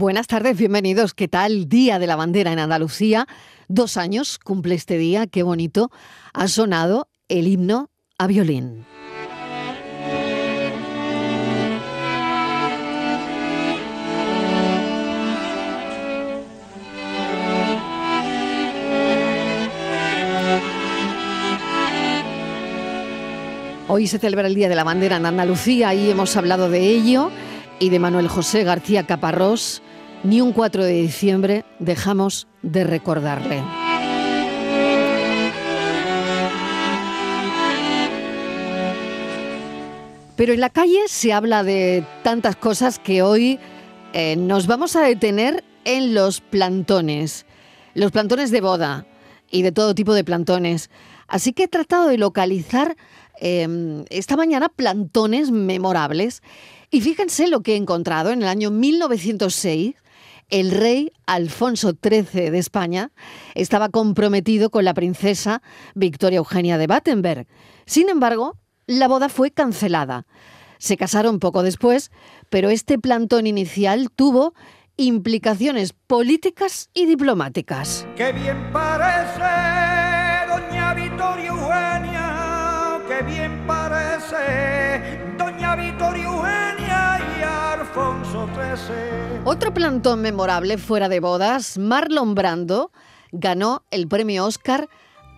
Buenas tardes, bienvenidos. ¿Qué tal? Día de la Bandera en Andalucía. Dos años cumple este día, qué bonito. Ha sonado el himno a violín. Hoy se celebra el Día de la Bandera en Andalucía y hemos hablado de ello y de Manuel José García Caparrós. Ni un 4 de diciembre dejamos de recordarle. Pero en la calle se habla de tantas cosas que hoy eh, nos vamos a detener en los plantones, los plantones de boda y de todo tipo de plantones. Así que he tratado de localizar Em, esta mañana plantones memorables. Y fíjense lo que he encontrado. En el año 1906, el rey Alfonso XIII de España estaba comprometido con la princesa Victoria Eugenia de Battenberg. Sin embargo, la boda fue cancelada. Se casaron poco después, pero este plantón inicial tuvo implicaciones políticas y diplomáticas. ¡Qué bien parece, doña Victoria Eugenia! bien parece Doña Victoria Eugenia Otro plantón memorable fuera de bodas, Marlon Brando ganó el premio Oscar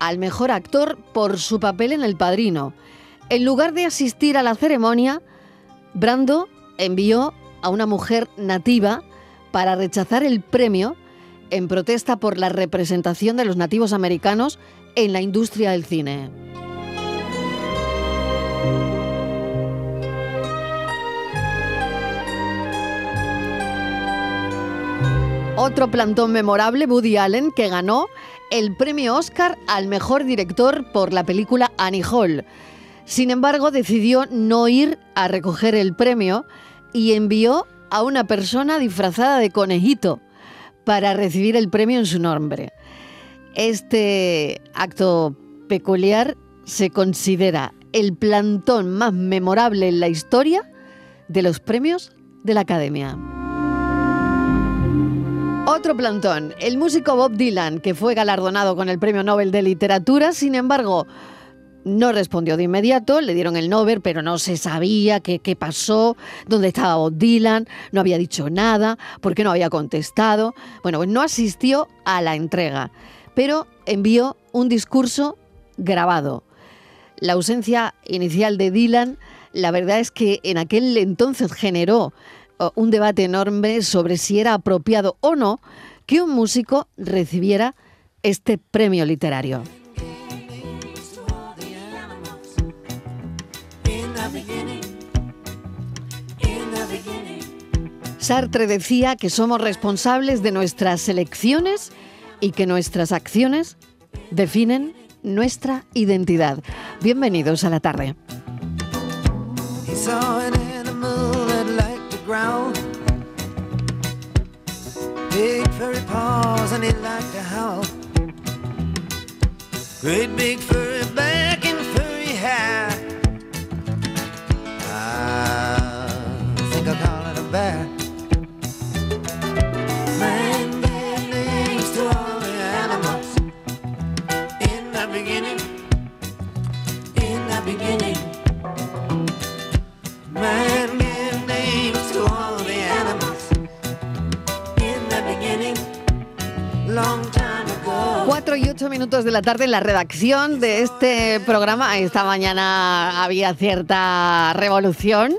al mejor actor por su papel en El Padrino. En lugar de asistir a la ceremonia, Brando envió a una mujer nativa para rechazar el premio en protesta por la representación de los nativos americanos en la industria del cine. Otro plantón memorable, Woody Allen, que ganó el premio Oscar al mejor director por la película Annie Hall. Sin embargo, decidió no ir a recoger el premio y envió a una persona disfrazada de conejito para recibir el premio en su nombre. Este acto peculiar se considera el plantón más memorable en la historia de los premios de la Academia. Otro plantón, el músico Bob Dylan, que fue galardonado con el Premio Nobel de Literatura, sin embargo, no respondió de inmediato, le dieron el Nobel, pero no se sabía qué, qué pasó, dónde estaba Bob Dylan, no había dicho nada, por qué no había contestado. Bueno, pues no asistió a la entrega, pero envió un discurso grabado. La ausencia inicial de Dylan, la verdad es que en aquel entonces generó un debate enorme sobre si era apropiado o no que un músico recibiera este premio literario. Sartre decía que somos responsables de nuestras elecciones y que nuestras acciones definen nuestra identidad. Bienvenidos a la tarde. Paws and he liked to howl. Great big furry back and furry hair. I think I'll call it a bear. 4 y 8 minutos de la tarde en la redacción de este programa. Esta mañana había cierta revolución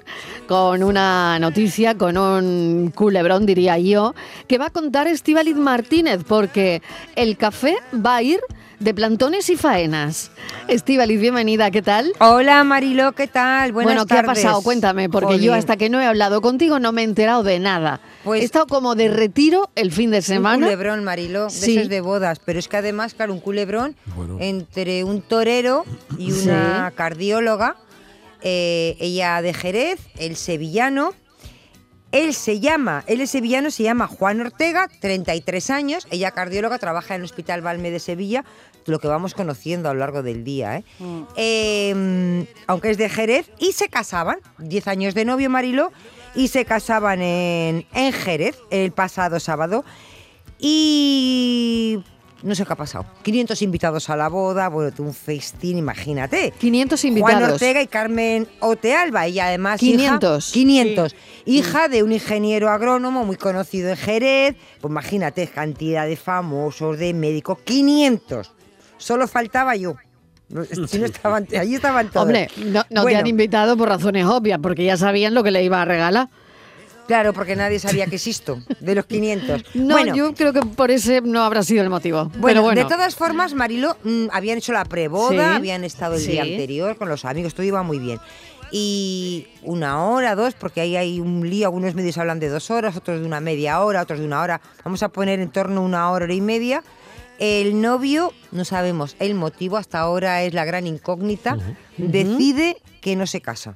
con una noticia, con un culebrón, diría yo, que va a contar Estíbaliz Martínez, porque el café va a ir de plantones y faenas. Estíbaliz, bienvenida, ¿qué tal? Hola Marilo, ¿qué tal? Buenas bueno, ¿qué ha pasado? Cuéntame, porque yo hasta que no he hablado contigo no me he enterado de nada. Pues he estado como de retiro el fin de semana. Un culebrón, Marilo, de esos de bodas, pero es que además, claro, un culebrón entre un torero y una cardióloga, eh, ella de Jerez, el sevillano, él se llama, él es sevillano, se llama Juan Ortega, 33 años, ella cardióloga, trabaja en el Hospital Valme de Sevilla, lo que vamos conociendo a lo largo del día, ¿eh? Mm. Em, aunque es de Jerez, y se casaban, 10 años de novio Marilo, y se casaban en, en Jerez el pasado sábado. Y no sé qué ha pasado. 500 invitados a la boda, bueno, un festín, imagínate. 500 Juan invitados. Ortega y Carmen Otealba, y además 500. hija, 500. Hija de un ingeniero agrónomo muy conocido en Jerez, pues imagínate, cantidad de famosos, de médicos, 500. Solo faltaba yo. No, Si no estaban, allí estaban todos. Hombre, no, no te han invitado por razones obvias, porque ya sabían lo que le iba a regalar. Claro, porque nadie sabía que existo, de los 500. No, bueno, yo creo que por ese no habrá sido el motivo. Bueno, Pero bueno, de todas formas, Marilo, mm, habían hecho la preboda, Sí, habían estado el día anterior con los amigos, todo iba muy bien. Y una hora, dos, porque ahí hay un lío, algunos medios hablan de dos horas, otros de una media hora, otros de una hora. Vamos a poner en torno a una hora, hora y media. El novio, no sabemos el motivo, hasta ahora es la gran incógnita, decide que no se casa.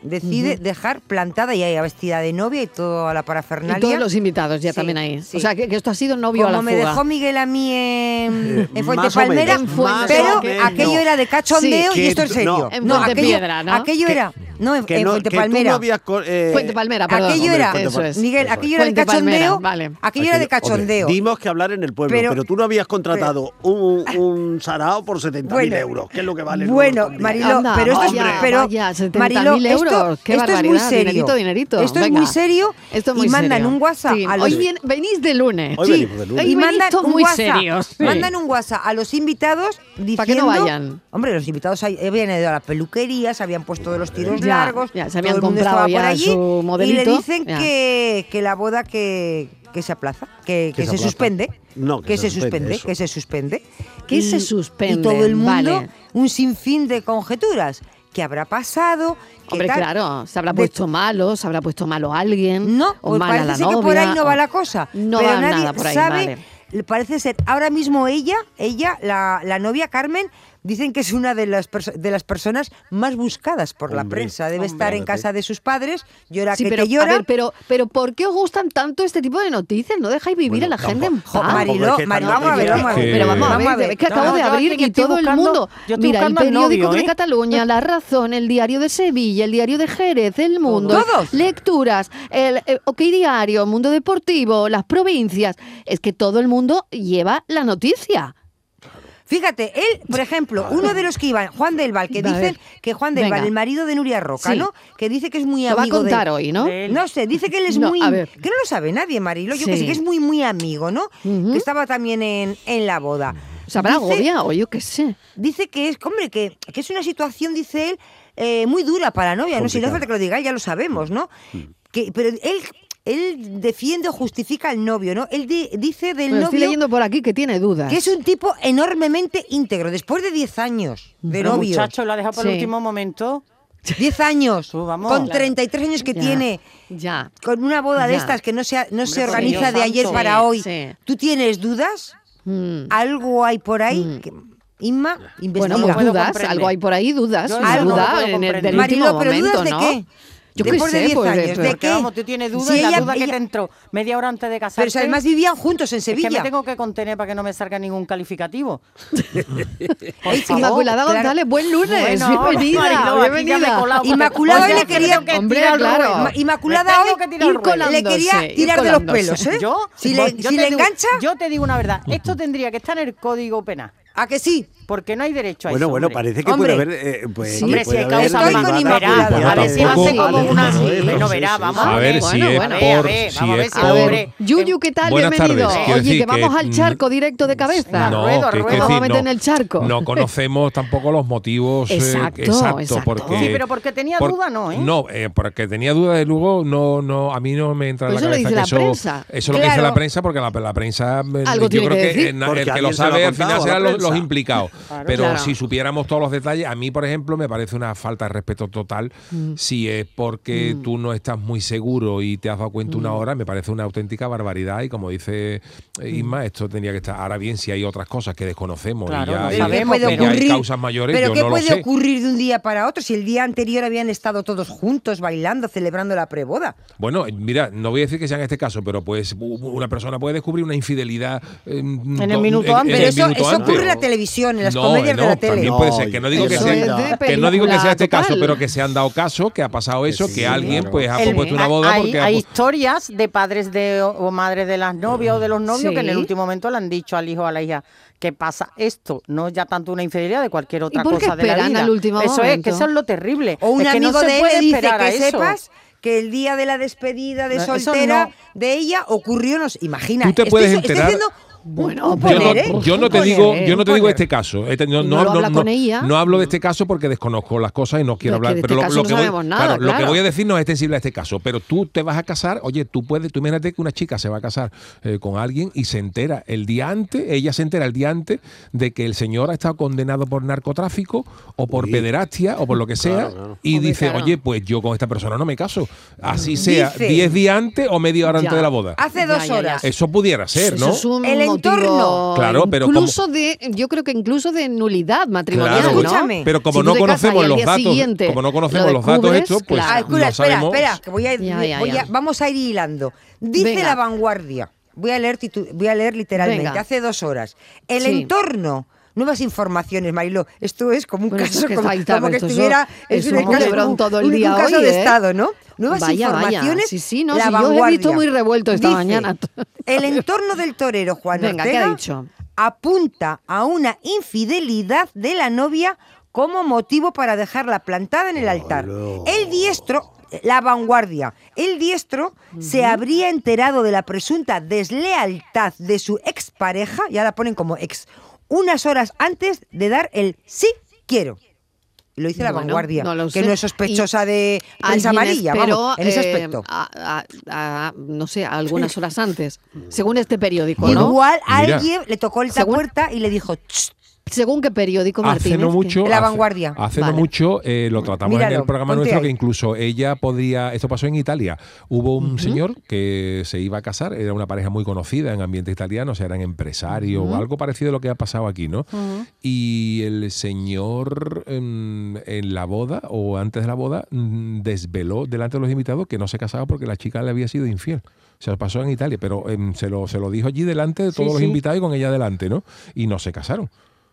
Decide dejar plantada y ella vestida de novia y toda la y parafernalia. todos los invitados ya Sí, también ahí. sí. O sea, que, que esto ha sido novio a la Como fuga. me dejó Miguel a mí en, en Fuente Palmera, menos, pero aquello era de cachondeo Sí, y esto en serio. no. En aquello, Piedra, ¿no? aquello Que- era, no, en, que en no- Fuente que tú Palmera. no habías co- eh, Fuente Palmera, perdón. aquello Hombre, era, Fuente Eso es. Miguel, Eso aquello era de Palmera, cachondeo, vale. aquello era de cachondeo. dimos que hablar en el pueblo, pero, Pero- tú no habías contratado un, un sarao por 70.000 Bueno, euros, que es lo que vale. Bueno, Anda, pero esto vaya, es, pero vaya, 70.000 Marilo, esto, qué esto es muy serio. dinerito, dinerito. Esto es muy serio Esto es muy y mandan un WhatsApp Sí, a los Hoy venís de lunes. Hoy Sí, venimos de lunes. Y mandan un muy WhatsApp, mandan un WhatsApp a los invitados diciendo Pa' que no vayan. Hombre, los invitados habían ido a las peluquerías, habían puesto de los tiros Ya, largos, ya, se habían todo el mundo comprado estaba por allí su y le dicen que, que la boda que, que se aplaza, que, Que que se se, aplaza. suspende, No, que, se suspende, eso. que se suspende. Que Y- se suspende, Y todo el mundo, vale. un sinfín de conjeturas. ¿Qué habrá pasado? ¿Qué Hombre, tal? claro, se habrá De- puesto malo, se habrá puesto malo alguien. No, o pues mala parece la ser novia. que por ahí no va la cosa. No pero va nadie nada por ahí, sabe. vale. le Parece ser, ahora mismo ella, ella, la, la novia Carmen, dicen que es una de las, perso- de las personas más buscadas por la Hombre, prensa. Debe hombre. estar en casa de sus padres, llora Sí, que pero, te llora. a ver, pero, pero ¿por qué os gustan tanto este tipo de noticias? ¿No dejáis vivir Bueno, a la gente en paz? Marilo, vamos a ver, vamos a ver. Pero vamos a ver, es que acabo No, de abrir y todo el mundo. Mira, el periódico novio, de ¿eh? Cataluña, La Razón, el diario de Sevilla, el diario de Jerez, El Mundo, ¿Todos? lecturas, el eh, OK Diario, Mundo Deportivo, las provincias. Es que todo el mundo lleva la noticia. Fíjate, él, por ejemplo, uno de los que iban, Juan del Val, que dicen que Juan del Val, el marido de Nuria Roca, Sí. ¿no? Que dice que es muy Lo va a amigo de- contar hoy, ¿no? No sé, dice que él es No, muy. a ver. Que no lo sabe nadie, Marilo. Yo que Sí. sé que es muy, muy amigo, ¿no? Que estaba también en, en la boda. ¿Se habrá agobiado? Yo qué sé. Dice que es, hombre, que, que es una situación, dice él, eh, muy dura para la novia. No sé, no hace falta que lo diga, ya lo sabemos, ¿no? Que, pero él, él defiende o justifica al novio, ¿no? Él di- dice del Bueno, estoy novio leyendo por aquí que tiene dudas. que es un tipo enormemente íntegro. Después de 10 años de Pero novio. muchacho, lo ha dejado por Sí. el último momento. 10 años. Tú, vamos. con Claro. 33 años que Ya, tiene. Ya. Con una boda de estas que no se, no se organiza Dios de ayer para Sí, hoy. sí. ¿Tú tienes dudas? Mm. ¿Algo hay por ahí? que- Inma, investiga. Bueno, pues dudas, algo hay por ahí, dudas, Yo no duda puedo en el del Marilo, último pero momento, ¿dudas de ¿no? qué? Yo qué Después de sé, 10 pues, años, ¿de qué? vamos, tú tienes dudas Si y la ella- duda que ella- te entró media hora antes de casarte. Pero si además vivían juntos en es que Sevilla. me tengo que contener para que no me salga ningún calificativo. Por Ay, favor. Inmaculada claro. González, buen lunes, Bueno, bienvenida, he bienvenida. colado Inmaculada hoy le que quería- que Hombre, claro. Inmaculada hoy que le quería tirar de los pelos, ¿eh? Yo, si le, engancha, Yo te digo una verdad. Esto tendría que estar en el código penal. ¿a que sí? Porque no hay derecho a Bueno, eso. bueno, hombre. parece que Hombre. puede haber. eh, pues, Sí. Hombre, si puede hay haber causa Estoy con más, Inmaculada. verá, a ver si va a ser como una... Bueno, sí, verá, vamos a A ver. Bueno, si es bueno, por- a ver, si si hombre... Yuyu, ¿qué tal? Buenas Bienvenido. Oye, que vamos al charco directo de cabeza. No, No, ruedo, ruedo. Vamos a decir, meter no, en el charco. no conocemos tampoco los motivos eh, Exacto, exactos. Sí, pero porque tenía duda, ¿no, eh? No, eh, porque tenía duda, de luego, no, no, a mí no me entra en Pues la eso lo cabeza dice que la eso, prensa. eso es lo que dice la prensa, porque la, prensa, eh, Algo yo creo que eh, el que lo sabe al final serán los, prensa. Pero Claro. si supiéramos todos los detalles, a mí, por ejemplo, me parece una falta de respeto total Mm. si es porque tú no estás muy seguro y te has dado cuenta una hora, me parece una auténtica barbaridad y como dice eh, Isma, esto tendría que estar. Ahora bien, si hay otras cosas que desconocemos Claro, y ya no hay- Pero ¿qué sabemos, puede pero- y hay causas mayores, ¿Pero yo qué no lo puede sé. ocurrir de un día para otro si el día anterior habían estado todos juntos bailando, celebrando la preboda? Bueno, mira, no voy a decir que sea en este caso, pero pues una persona puede descubrir una infidelidad eh, el do- minuto antes. Pero el eso, minuto eso antes. ocurre en la televisión, en las no, comedias no, de la tele. también puede ser. Que no digo que sea, es que no digo que sea este caso, pero que se han dado caso, que ha pasado eso, sí, que alguien claro. pues ha propuesto una boda hay, porque ha hay historias de padres de o- madres de las novias o de los novios que en el último momento le han dicho al hijo o a la hija que pasa esto, no ya tanto una infidelidad de cualquier otra por qué cosa de la vida. al último eso es, momento? que eso es lo terrible. O un es que no amigo se de él puede dice a que eso. sepas que el día de la despedida de No, soltera no. de ella ocurrió, nos imagina. Tú te estoy- puedes estoy enterar- Bueno, yo no, poner, ¿eh? yo no Un te digo, ¿eh? yo no te digo este caso. Este- no, ¿Y no no lo hablo, no de este caso porque desconozco las cosas y no quiero hablar. pero lo, que voy, sabemos nada, claro, lo que claro. voy a decir no es extensible a este caso. Pero tú te vas a casar, oye, tú puedes, tú imagínate que una chica se va a casar eh, con alguien y se entera el día antes, ella se entera el día antes de que el señor ha estado condenado por narcotráfico o por Uy. pederastia o por lo que sea Claro, claro. y Hombre, dice, claro. oye, pues yo con esta persona no me caso. Así sea, Dice- 10 días antes o media hora Ya. antes de la boda. Hace Ya, dos ya, ya. horas. Eso pudiera ser, Eso ¿no? es un El entorno. Claro, pero como- incluso de, yo creo que incluso de nulidad matrimonial, Claro, ¿no? Escúchame. Pero como Si no conocemos los datos, siguiente como no conocemos lo los datos estos, pues claro. Ah, escucha, no espera, sabemos. espera, que voy a, Ya, ya, voy a- vamos a ir hilando. Dice Venga. la vanguardia, voy a leer, titu- voy a leer literalmente, Venga. hace dos horas. El Sí. entorno. Nuevas informaciones, Marilo. Esto es como un Bueno, caso, es que como, como que estuviera es es un un caso- todo el un- día un caso hoy, de ¿eh? Estado, ¿no? Nuevas Vaya, vaya. informaciones. Sí, sí, no, la sí, yo he vanguardia. visto muy revuelto esta Dice, mañana. El entorno del torero Juan Venga, ¿qué Ortega ha dicho? apunta a una infidelidad de la novia como motivo para dejarla plantada en el altar. no. El diestro, la vanguardia, el diestro se habría enterado de la presunta deslealtad de su expareja, ya la ponen como ex, unas horas antes de dar el sí quiero. Lo dice la vanguardia, no lo que sé. no es sospechosa de prensa amarilla, esperó, vamos, en ese eh, aspecto. a- a- a- no sé, algunas horas antes, según este periódico, ¿no? Igual Mira. alguien le tocó la Según- puerta y le dijo, "Ch, Según qué periódico, Hace Martínez. no que- mucho. La hace- vanguardia. Hace Vale. no mucho eh, lo tratamos en el programa nuestro ahí. que incluso ella podría. Esto pasó en Italia. Hubo un señor que se iba a casar, era una pareja muy conocida en ambiente italiano, o sea, eran empresarios o algo parecido a lo que ha pasado aquí, ¿no? Y el señor en, en la boda o antes de la boda mm, desveló delante de los invitados que no se casaba porque la chica le había sido infiel. Se lo pasó en Italia, pero em, se, lo, se lo dijo allí delante de Sí, todos los sí. invitados y con ella delante, ¿no? Y no se casaron.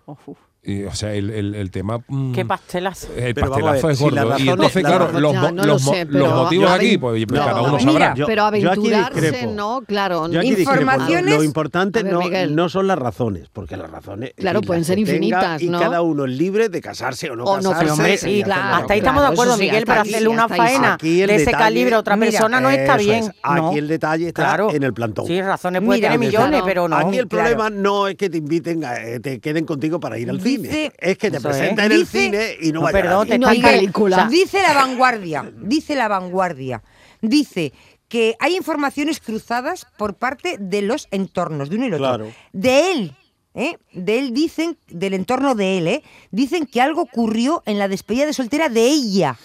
Uf, uf, Y, o sea, el, el- el tema. mm, qué pastelazo. el Pero pastelazo ver, es si gordo. las y razones- entonces, claro, los, Ya, mo- no lo los mo- sé, los pero- motivos aquí, pues no, cada uno mira, sabrá. Yo- pero aventurarse, no, claro. Lo- Informaciones- Lo, importante ver, no, Miguel. no son las razones, porque las razones. Claro, pueden ser infinitas, Y ¿no? cada uno es libre de casarse o no O no casarse. casarse, hombre, y sí, claro, hasta ahí estamos de acuerdo, Miguel, para hacerle una faena de ese calibre a otra persona no está bien. Aquí no. el detalle está Claro. en el plantón. Sí, razones puede Mira, tener millones, pero no. Aquí el problema no es que te inviten, a, eh, te queden contigo para ir al Dice- cine. Es que te presenten en el cine y no, No, perdón, te están película. Dice la vanguardia, dice la vanguardia, dice que hay informaciones cruzadas por parte de los entornos, de uno y otro. Claro. De él, ¿eh? de él dicen, del entorno de él, ¿eh? dicen que algo ocurrió en la despedida de soltera de ella,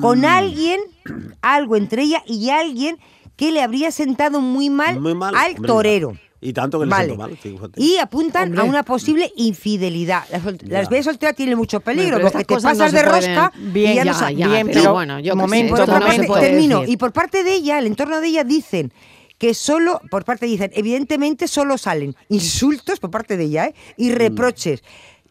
con Mm. alguien, algo entre ella y alguien que le habría sentado muy mal, Muy mal, al hombre, torero. Y tanto que le Vale. mal, fíjate. Y apuntan Hombre. a una posible infidelidad. La, sol- la Ya. despedida de soltera tiene mucho peligro, Bueno, porque te no pasas de pueden- rosca Bien, y ya, ya, no sa- ya, bien, pero pero bueno, yo momento, por otra no parte, termino. decir. Y por parte de ella, el entorno de ella dicen que solo, por parte dicen, evidentemente solo salen insultos por parte de ella, ¿eh? y reproches,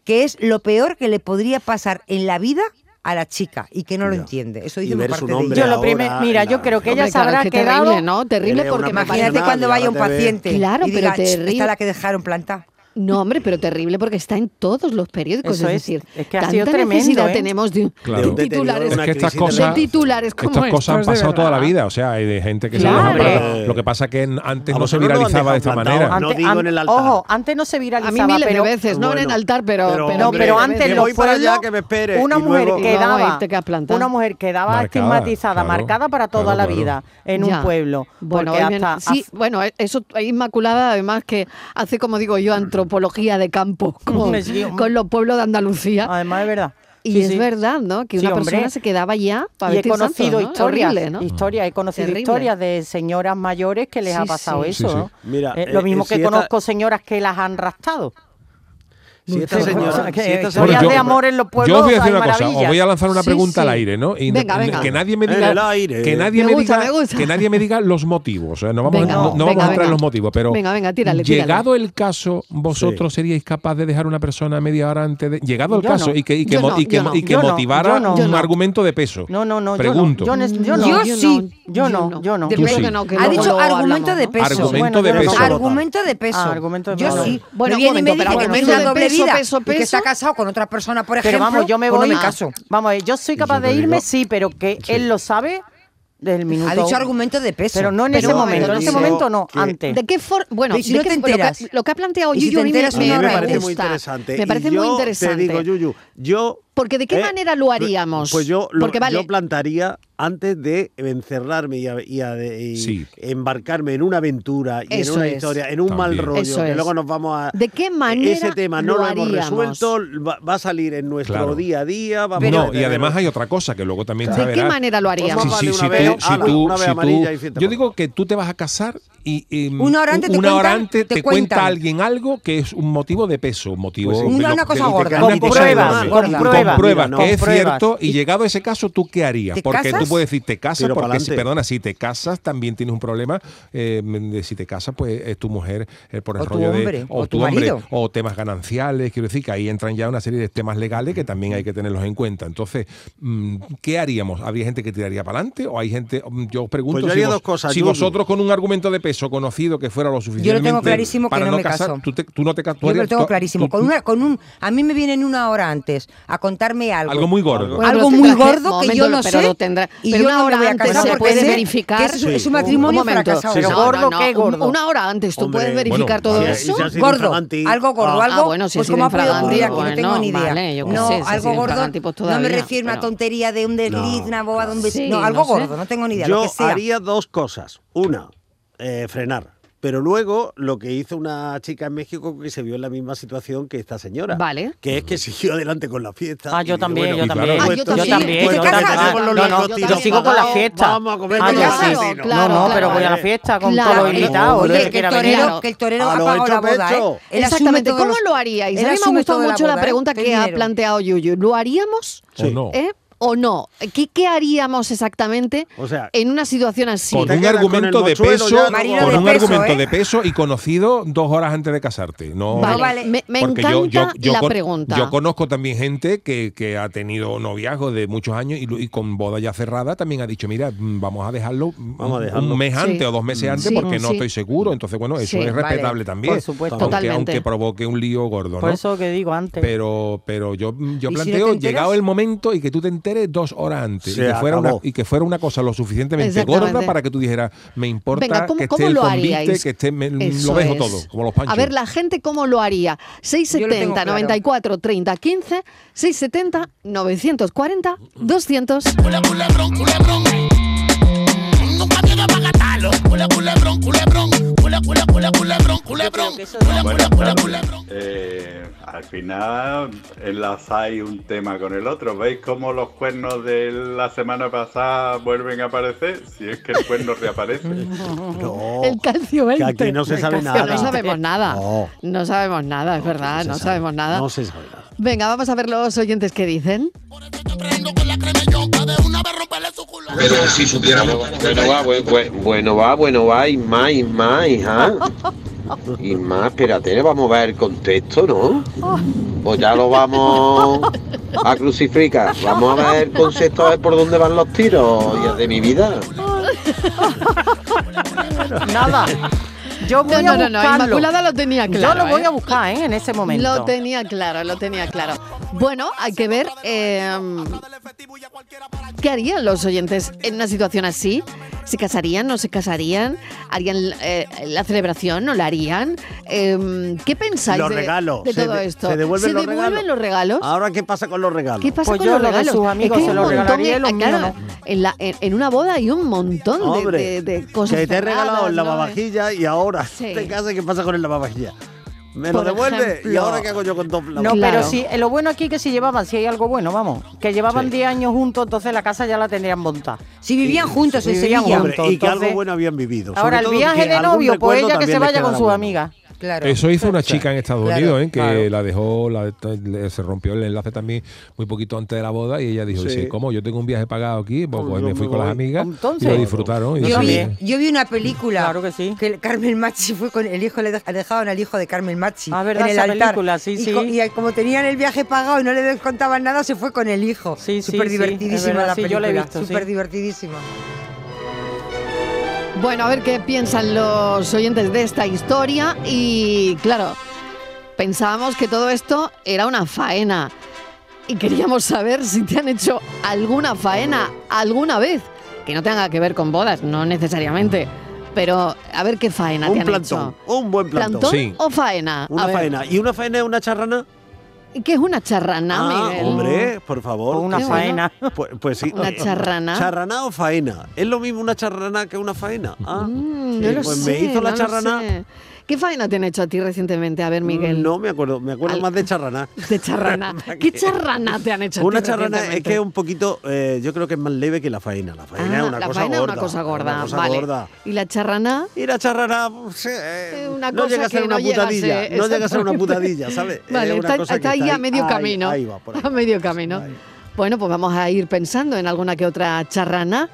que es lo peor que le podría pasar en la vida a la chica y que no lo entiende. Eso dice por ver parte de ella. Yo lo primer- mira, yo creo que ella se claro, habrá qué quedado. terrible, ¿no? Terrible porque una. Imagínate cuando vaya un paciente Claro, y pero diga, "Ch, terrible". esta es la que dejaron plantar. No, hombre, pero terrible porque está en todos los periódicos. Eso es es, decir, es que ha tanta sido tremendo, necesidad ¿eh? tenemos de, Claro. de titulares, Es que estas cosas, de titulares como estas cosas han pasado toda la vida. O sea, hay de gente que Claro. se Hombre. Lo que pasa es que antes A no se no viralizaba de esta plantado. manera. No digo en el altar. Ojo, antes no se A viralizaba, mí miles pero, de veces, no en el altar, pero... pero- pero No, Hombre, pero antes que voy para allá, que me espere, una mujer luego- quedaba, No, que plantar. una mujer quedaba Marcada, estigmatizada, claro. marcada para toda Claro, la vida en un pueblo. Bueno, bueno, eso Inmaculada además que hace como digo yo antropología de campo con, Sí, hombre. con los pueblos de Andalucía además es verdad. y Sí, es sí. verdad, ¿no? Que Sí, una hombre. persona se quedaba ya para y he conocido santos, ¿no? historias, Horrible, ¿no? historias, he conocido Terrible. historias de señoras mayores que les Sí, ha pasado sí. eso, Sí, sí. ¿no? Mira, Eh, lo mismo eh, que si esta- conozco señoras que las han raptado. Si esta Sí, señora, si esta señora- yo- de amor en los pueblos Yo os voy a decir una cosa, os voy a lanzar una Sí, pregunta al sí. aire, ¿no? Y Venga, venga. Que nadie me diga el aire. que nadie Me me, gusta, diga me que nadie me diga los motivos, no vamos, Venga, no, no venga, vamos a entrar venga. en los motivos, pero Venga, venga, tírale, tírale. llegado el caso, vosotros seríais capaz de dejar a una persona media hora antes de llegado el Yo caso no. y que y que, mo- no, y que, no. y que no, motivara no. un no. argumento de peso. No, no, no, Pregunto. yo no. No, no. Sí. no, Yo no, yo no. Sí. no, Ha dicho argumento de ¿no? peso. Argumento Bueno, de no peso. Argumento de peso. Ah, yo sí. Bueno, viene y me dice que argumento tiene una doble vida peso, y que peso. está casado con otra persona, por Pero ejemplo. vamos, yo me voy. No me caso. Vamos, a ver, yo soy capaz yo de irme, digo- sí, pero que él lo sabe desde el minuto. Ha dicho argumento de peso. Pero no en Pero ese momento. En ese momento no, que- antes. ¿De qué forma? Bueno, Y si ¿de no qué- te lo que- enteras. Lo, que, ha planteado Y si Yuyu mí me, enteras me me parece muy gusta. interesante. Me Y parece muy yo interesante. Te digo, Yuyu, yo. Porque ¿de qué eh, manera lo haríamos? Pues yo, lo- Porque vale, yo plantaría antes de encerrarme y, a- y a- y Sí. embarcarme en una aventura y Eso en una es. historia, en un mal rollo, Eso que es. luego nos vamos a. ¿de qué manera Ese tema no lo, lo, hemos resuelto, va, va a salir en nuestro Claro. día a día. Vamos no, a y además hay otra cosa que luego también ¿De está qué manera lo Pues haríamos? Sí, sí, una si tú- si si yo digo que tú te vas a casar y, y, Una hora antes te una hora cuentan- antes te te, cuenta alguien algo que es un motivo de peso, un motivo Pues sí. de Una- lo- cosa de- de- gorda. de- Con una cosa pruebas, enorme. con Gorda. Mira, que es cierto, y llegado a ese caso, ¿tú qué harías? ¿Te Porque casas? tú puedes decir, te casas, Tiro porque si, perdona, si te casas también tienes un problema eh, de si te casas, pues es tu mujer eh, por el O tu rollo hombre, de. o tu hombre, marido. o temas gananciales, quiero decir que ahí entran ya una serie de temas legales que también hay que tenerlos en cuenta. Entonces, mm, ¿qué haríamos? ¿Habría gente que tiraría para adelante? ¿O hay gente, mm, yo os pregunto, Pues yo si, haría vos- dos cosas, si Yuyu. vosotros con un argumento de peso conocido que fuera lo suficientemente. clarísimo que no me casar, caso. Tú, te- tú no te casas. Yo lo tengo clarísimo. Con una, con un, a mí me vienen una hora antes a contarme algo. Algo muy gordo. Bueno, algo pero muy gordo que yo no pero sé. lo tendrá- y pero yo una no hora voy a casar se puede verificar. que es, Sí. es un matrimonio Un fracasado. Pero No, gordo, no, no, ¿qué gordo? Una hora antes, ¿tú Hombre, puedes verificar bueno, todo si- eso? Gordo, algo gordo, Ah, algo. ah, bueno, si pues como ha podido ocurrir aquí, no tengo ni idea. vale, yo qué no, sé, algo gordo. pues no me refiero a una pero- tontería de un desliz, una boda, de un Sí, besito. No, algo gordo, no tengo ni idea. Yo haría dos cosas. Una, eh, frenar. Pero luego lo que hizo una chica en México que se vio en la misma situación que esta señora. Vale. Que es que siguió adelante con la fiesta. Ah, yo también, bueno, yo claro, también. Ah, yo pues, también. Yo también, ¿Tú te yo casas? también. Los No, no, yo tiros sigo con la fiesta. Vamos a comer Ah, con yo los sí. Claro, no, no, claro. pero voy a la fiesta con Claro, todos los el- invitados. Oye, que el torero, que el torero ha pagado la boda. ¿eh? Exactamente, todos ¿cómo lo haríais? A mí me ha gustado mucho la ¿eh? pregunta que ha planteado Yuyu. ¿Lo haríamos? ¿O no? ¿Eh? ¿O no? ¿Qué, qué haríamos exactamente O sea, en una situación así? Con un con argumento de peso, ya, con de un peso, argumento ¿eh? de peso y conocido dos horas antes de casarte. No, Vale, vale. me, encanta yo, yo, yo la con- pregunta. Yo conozco también gente que, que ha tenido noviazgos de muchos años y, con boda ya cerrada también ha dicho, mira, mm, vamos a dejarlo, mm, Vamos a dejarlo. un mes Sí. antes o dos meses antes Sí, porque no estoy seguro. Entonces, bueno, eso Sí, es vale. respetable también. Por supuesto. Aunque, Totalmente. aunque provoque un lío gordo, Por ¿no? eso que digo antes. Pero, pero yo, yo ¿Y si no planteo, llegado el momento y que tú te enteres dos horas antes. Se y, que fuera una, acabó. y que fuera una cosa lo suficientemente gorda para que tú dijeras, me importa Venga, ¿cómo, que cómo esté el lo convite, que esté, me- lo dejo es. todo, como los panchos. A ver, la gente cómo lo haría. Yo lo tengo 670 claro. 94 30 15, 670 940 200. Cule, culebrón, culebrón. Nunca viene para gastarlo. Cule, culebrón, culebrón. Cule, cule, cule, culebrón, culebrón. Cule, cule, Buenas cule, tardes. culebrón. Al final enlazáis un tema con el otro. ¿Veis cómo los cuernos de la semana pasada vuelven a aparecer? Si es que el cuerno reaparece. no. El calcio 20. Que aquí no se sabe nada. No sabemos nada. No. No sabemos nada, es verdad, se no sabe. sabemos nada. No se sabe nada. Venga, vamos a ver los oyentes que dicen. Pero si supiéramos. Bueno va, bu- bu- bueno va, bueno va, y más, y más, hija. Y más, espérate, vamos a ver el contexto, ¿no? Pues ya lo vamos a crucificar. Vamos a ver el concepto, a ver por dónde van los tiros y de mi vida. Nada. Yo voy No, a no, no, no. Inmaculada lo tenía claro. Yo lo voy ¿eh? a buscar, ¿eh? En ese momento. Lo tenía claro, lo tenía claro. Bueno, hay que ver eh, qué harían los oyentes en una situación así. ¿Se casarían? ¿No se casarían? ¿Harían eh, la celebración? ¿No la harían? Eh, ¿Qué pensáis Los de, regalos. de ¿Se todo de- esto? se devuelven los devuelven regalos? los regalos? Ahora, ¿qué pasa con los regalos? ¿Qué pasa Pues con yo los lo de regalos? sus amigos Es que se los regalaría de- míos claro, en, la- en- en una boda hay un montón de, Hombre, de- de cosas. que te he regalado el ¿no? lavavajilla y ahora Sí. te casas, ¿qué pasa con el lavavajilla? ¿Me lo Por devuelve? ¿Y ahora qué hago yo con dos No? Claro. pero sí, eh, lo bueno aquí es que si llevaban, si hay algo bueno, vamos, que llevaban Sí. 10 años juntos, entonces la casa ya la tendrían montada. Si vivían juntos en vivían. Hombre, juntos, y que algo bueno habían vivido. Ahora, el viaje de novio, pues ella que se vaya con sus bueno. amigas. Claro. Eso hizo una chica en Estados Claro, Unidos, ¿eh? que claro. la dejó, la- se rompió el enlace también muy poquito antes de la boda y ella dijo, Sí. sí, ¿cómo? Yo tengo un viaje pagado aquí, pues, Pues me fui con las amigas Entonces- y lo disfrutaron. y Yo vi, yo vi una película Claro que sí. que Carmen Machi fue con el hijo, le dej- dejaban al hijo de Carmen Machi Ah, verdad, en el esa altar. película, sí, y, y como tenían el viaje pagado y no le descontaban nada, se fue con el hijo. Sí, sí, Súper sí, divertidísima la sí, yo película. la he visto, sí. Súper divertidísima. Bueno, a ver qué piensan los oyentes de esta historia y claro, pensábamos que todo esto era una faena y queríamos saber si te han hecho alguna faena alguna vez, que no tenga que ver con bodas, no necesariamente, pero a ver qué faena te Un han plantón, hecho. un buen plantón. ¿Plantón Sí. o faena? Una A ver, faena. ¿Y una faena es una charrana? ¿Y ¿Qué es una charrana, ah, Miguel? hombre, por favor. O una Qué faena. Pues, pues sí. Una charrana. ¿Charrana o faena? ¿Es lo mismo una charrana que una faena? Ah, Mm, sí, no lo pues sé, me hizo la no lo charrana. sé. ¿Qué faena te han hecho a ti recientemente? A ver, Miguel. No me acuerdo, me acuerdo Al- más de charrana. De charrana. ¿Qué charrana te han hecho a ti Una charrana es que es un poquito, eh, yo creo que es más leve que la faena. La faena Ah, es una la cosa faena gorda. es una cosa gorda, una cosa vale. gorda. ¿Y la charrana? Y la charrana, pues, eh, Eh, una no cosa llega a ser una no putadilla, no llega a ser una putadilla, ¿sabes? Vale, Es una está, cosa que está ahí a medio ahí, camino. Ahí va, por ahí. A medio camino. Ahí. Bueno, pues vamos a ir pensando en alguna que otra charrana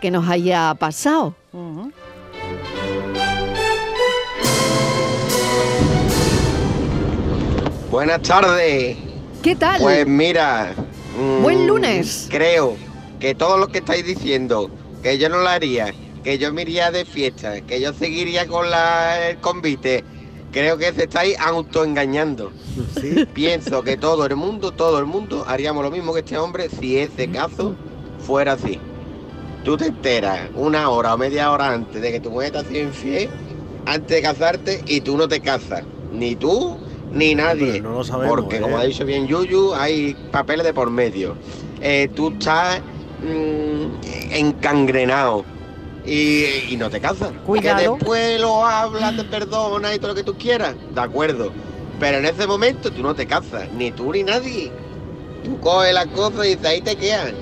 que nos haya pasado. Buenas tardes. ¿Qué tal? Pues mira. mm, Buen lunes. Creo que todo lo que estáis diciendo, que yo no lo haría, que yo me iría de fiesta, que yo seguiría con la, el convite, creo que se estáis autoengañando. Sí. Pienso que todo el mundo, todo el mundo haríamos lo mismo que este hombre si ese caso fuera así. Tú te enteras una hora o media hora antes de que tu mujer te ha sido infiel, antes de casarte, y tú no te casas. Ni tú, ni nadie. No lo sabemos, Porque, ¿eh? como ha dicho bien Yuyu, hay papeles de por medio. Eh, tú estás mm, encangrenado. Y, y no te casas. Cuidado. Que después lo hablas, te perdonas y todo lo que tú quieras. De acuerdo. Pero en ese momento tú no te casas. Ni tú ni nadie. Tú coges las cosas y dices, ahí te quedas.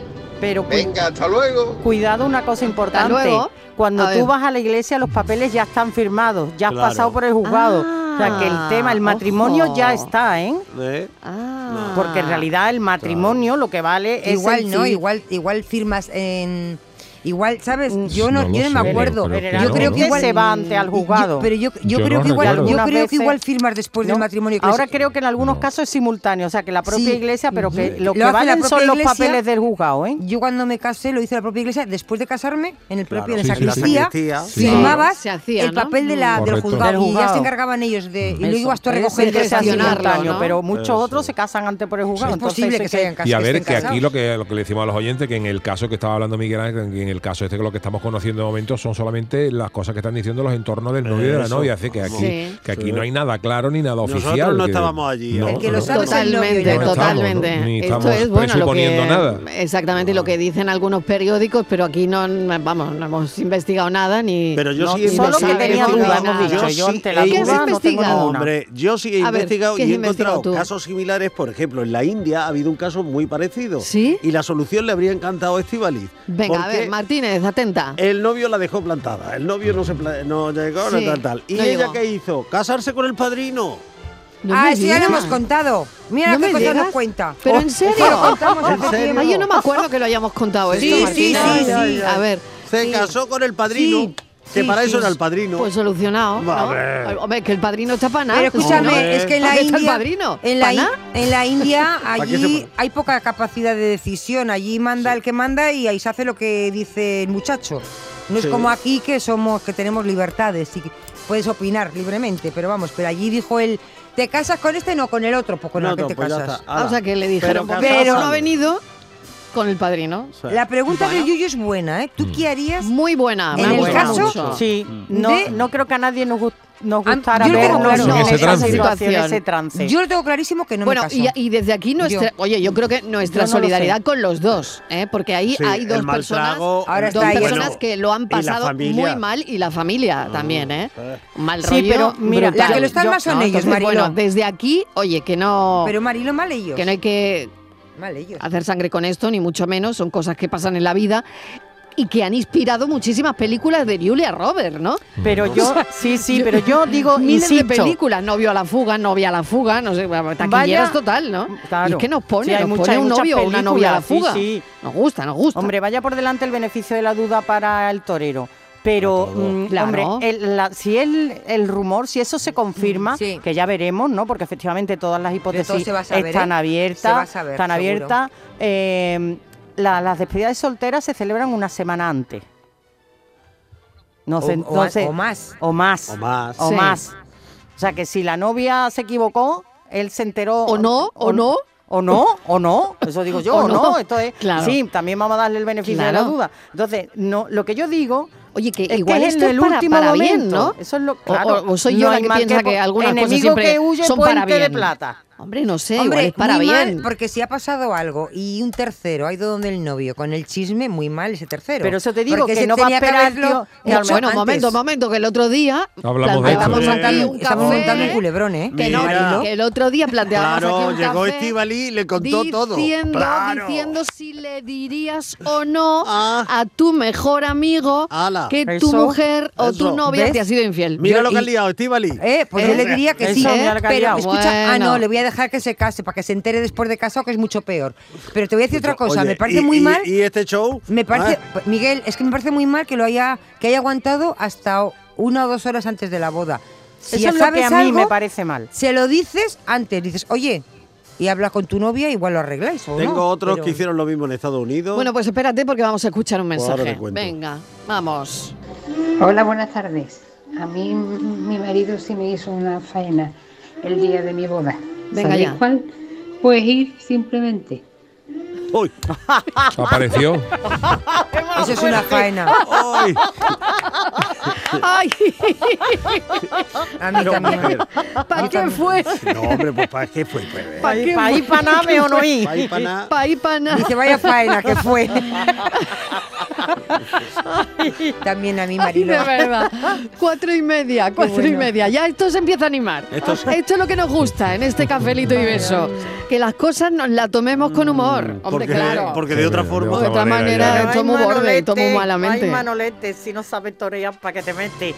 Pero Venga, hasta luego. cuidado una cosa importante. luego. Cuando A tú ver. vas a la iglesia, los papeles ya están firmados, ya has Claro. pasado por el juzgado. O sea que el Ah, tema, el matrimonio ojo. ya está, ¿eh? ¿Eh? Ah. Porque en realidad el matrimonio lo que vale es. Igual el no, civil. igual, igual firmas en. Igual, ¿sabes? Mm, Yo no, yo no me acuerdo. que yo creo que igual se va ante al juzgado. Yo- pero yo, yo Yo creo no que igual, recuerdo. yo creo que igual firmas después ¿no? del matrimonio. que Ahora es- creo que en algunos No. casos es simultáneo, o sea que la propia Sí. iglesia, pero que lo, Lo que valen son los iglesia. papeles del juzgado, ¿eh? Yo cuando me casé lo hice la propia iglesia, después de casarme, en el propio Claro. en la Sí, sí, sí. sacristía, firmabas Se hacía, el ¿no? papel de la, del juzgado y ya se encargaban ellos de... Y luego ibas tú a recoger simultáneo, pero muchos otros se casan antes por el juzgado. Es posible que se hayan casado. Y a ver, que aquí lo que, lo que le decimos a los oyentes, que en el caso que estaba hablando Miguel Ángel, que en el caso este que lo que estamos conociendo de momento son solamente las cosas que están diciendo los entornos del novio y de la novia. Así que aquí, Sí. que aquí Sí. no hay nada claro ni nada Nosotros oficial. no que- estábamos allí. No, El que lo no. sabe es el novio, Totalmente, no estamos, totalmente. ¿no? Ni Esto es bueno lo que nada. exactamente lo que dicen algunos periódicos, pero aquí no vamos, no hemos investigado nada ni Pero yo No, sí he solo que investigado- tenía duda, hemos dicho. Yo Yo sí ante la he ¿Qué has duda no tengo. Hombre, yo sí he investigado ¿qué y he encontrado tú? casos similares. Por ejemplo, en la India ha habido un caso muy parecido. ¿Sí? Y la solución le habría encantado a Estivaliz. Venga, a ver, Martínez, atenta. El novio la dejó plantada. El novio no se no llegó, no Sí, tal, tal. ¿Y no ella llegó. qué hizo? Casarse con el padrino. No ah, eso ya lo hemos contado. Mira ¿No qué me cosa nos cuenta. ¿Pero Oh, en eso serio? lo contamos ¿En hace serio? tiempo. Ay, yo no me acuerdo que lo hayamos contado Sí, esto, sí, Martínez. sí, sí. A ver, Se Sí. casó con el padrino, Sí, que sí, para sí. eso era el padrino. pues solucionado. ¿no? A ver. Hombre, que el padrino está para nada. Pero escúchame, Hombre. es que en la ¿Dónde está el India, padrino? en la, ¿Pa' I- nada? en la India ¿Pa' qué se allí hay poca capacidad de decisión. Allí manda el que manda y ahí se hace lo que dice el muchacho. No es como aquí que somos que tenemos libertades y que puedes opinar libremente, pero vamos, pero allí dijo él, ¿te casas con este no con el otro? Pues con No, el que no, te pues casas. Ah, o sea, que le dijeron, Pero pero, no ha venido con el padrino. O sea, La pregunta Bueno. del Yuyu es buena, ¿eh? ¿Tú qué harías? Muy buena. En el caso- mucho. Sí, no, de- no creo que a nadie nos, gust- nos Am- gustara vernos en Ese trance. situación, ese trance. Yo lo tengo clarísimo que no bueno, me caso. y, y desde aquí nuestra, Yo. oye, yo creo que nuestra no solidaridad con los dos, ¿eh? porque ahí Sí, hay dos personas, trago, Ahora dos personas Bueno, que lo han pasado muy mal y la familia también, ¿eh? Mal Sí, rollo. pero mira, brutal. la que lo están Yo- mal son no, ellos, entonces, Marilo. Bueno, desde aquí, oye, que no, Pero Marilo, mal ellos. que no hay que Mal ellos. hacer sangre con esto, ni mucho menos, son cosas que pasan en la vida. y que han inspirado muchísimas películas de Julia Roberts, ¿no? Pero yo, sí, sí, pero yo digo, Miles de películas, novio a la fuga, novia a la fuga, no sé, taquilleras total, ¿no? Claro. Y es que nos pone, Sí, hay nos mucha- pone un novio o una novia a la fuga. sí, sí. Nos gusta, nos gusta. Hombre, vaya por delante el beneficio de la duda para el torero. Pero, mm, Claro. hombre, el- la- si el, el rumor, si eso se confirma, Sí. que ya veremos, ¿no? Porque efectivamente todas las hipótesis saber, están ¿eh? abiertas. Saber, están abiertas. eh, la- las despedidas de solteras se celebran una semana antes. No sé, O- o no a- sé. o más. O más. O más. O Sí. más. O sea que si la novia se equivocó, él se enteró. O no, o no. O no, o no. Eso digo yo, O o no. no. Esto es. Claro. Sí, también vamos a darle el beneficio de la Claro. duda. Entonces, no, lo que yo digo. Oye, que es igual que es esto en es el para- último para bien. ¿no? Eso es lo claro. o- o soy yo No la que piensa que algunas cosas siempre que huye, son para puente de bien. plata. Hombre, no sé, Hombre, igual es para muy bien. mal, porque si ha pasado algo y un tercero ha ido donde el novio con el chisme, muy mal ese tercero. Pero eso te digo, Porque que ese no va a tenía que esperar, tío, bueno, momento, momento, que el otro día Hablamos de esto. planteábamos Eh, montando- un estamos montando culebrón, ¿eh? Que, no, que el otro día planteábamos Claro, aquí un llegó Estivali y le contó todo. diciendo, Claro. diciendo si le dirías o no Ah. a tu mejor amigo Ala. que tu Eso, mujer o tu novia ¿Ves? te ha sido infiel. Mira Yo- lo que has liado, Estivali. Eh, pues yo le diría que sí, ha pero escucha, ah no, le voy a dejar que se case para que se entere después de casado que es mucho peor. Pero te voy a decir otra cosa, Oye, me parece y- muy y- mal. ¿Y este show? Me parece, Ah, Miguel, es que me parece muy mal que lo haya, que haya aguantado hasta una o dos horas antes de la boda. Si Eso ya es lo que sabes a mí algo, me parece mal. Se lo dices antes, dices, oye, y habla con tu novia, igual lo arregláis. ¿o Tengo no? otros Pero- que hicieron lo mismo en Estados Unidos. Bueno, pues espérate porque vamos a escuchar un Pues ahora mensaje. Venga, vamos. Hola, buenas tardes. A mí mi marido sí me hizo una faena el día de mi boda. Venga ¿Sabéis ya. cuál? Pues ir simplemente. Uy, Apareció. Eso es una faena. uy. ¡Ay! A mí también. ¿Para qué fue? No, hombre, pues ¿para qué fue? Pues, ¿Para qué ¿Para ir para nave o no ir? pa' ahí, pa' nada. Nada. Dice, vaya faena que fue. también a mí, Marilo. de verdad. Cuatro y media, cuatro y media. Ya esto se empieza a animar. Esto es- Esto es lo que nos gusta en este cafelito y beso. Que las cosas nos las tomemos con humor. Hombre, porque, claro. porque de otra forma. de otra manera, hay muy borde, muy malamente. Hay manolete, si no sabes torear, ¿para qué te metes?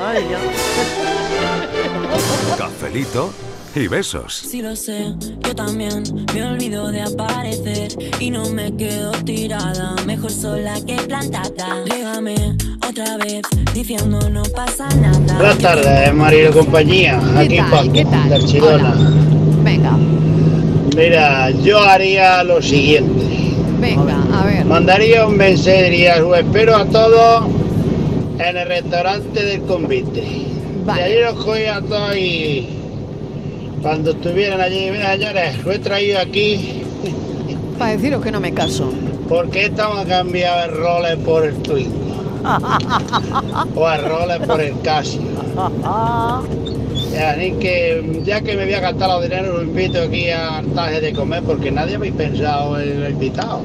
Ay, Dios. Cafelito y besos. Sí lo sé, yo también me olvido de aparecer y no me quedo tirada, mejor sola que plantada. Rígame otra vez diciendo no pasa nada. Buenas tardes, Marilo y compañía. ¿Qué Aquí tal? Paco, ¿Qué tal? de Archidona. Hola. Venga, Mira, yo haría lo siguiente. venga, a ver. Mandaría un mensaje, diría, os espero a todos en el restaurante del convite. Vale. Y allí los cogía a todos y cuando estuvieran allí, mira señores, lo he traído aquí Para deciros que no me caso. porque estamos a cambiar el roles por el Twingo. o el roles por el Casio. Así que ya que me voy a gastar los dineros, lo invito aquí a hartaje de comer porque nadie habéis pensado en el invitado.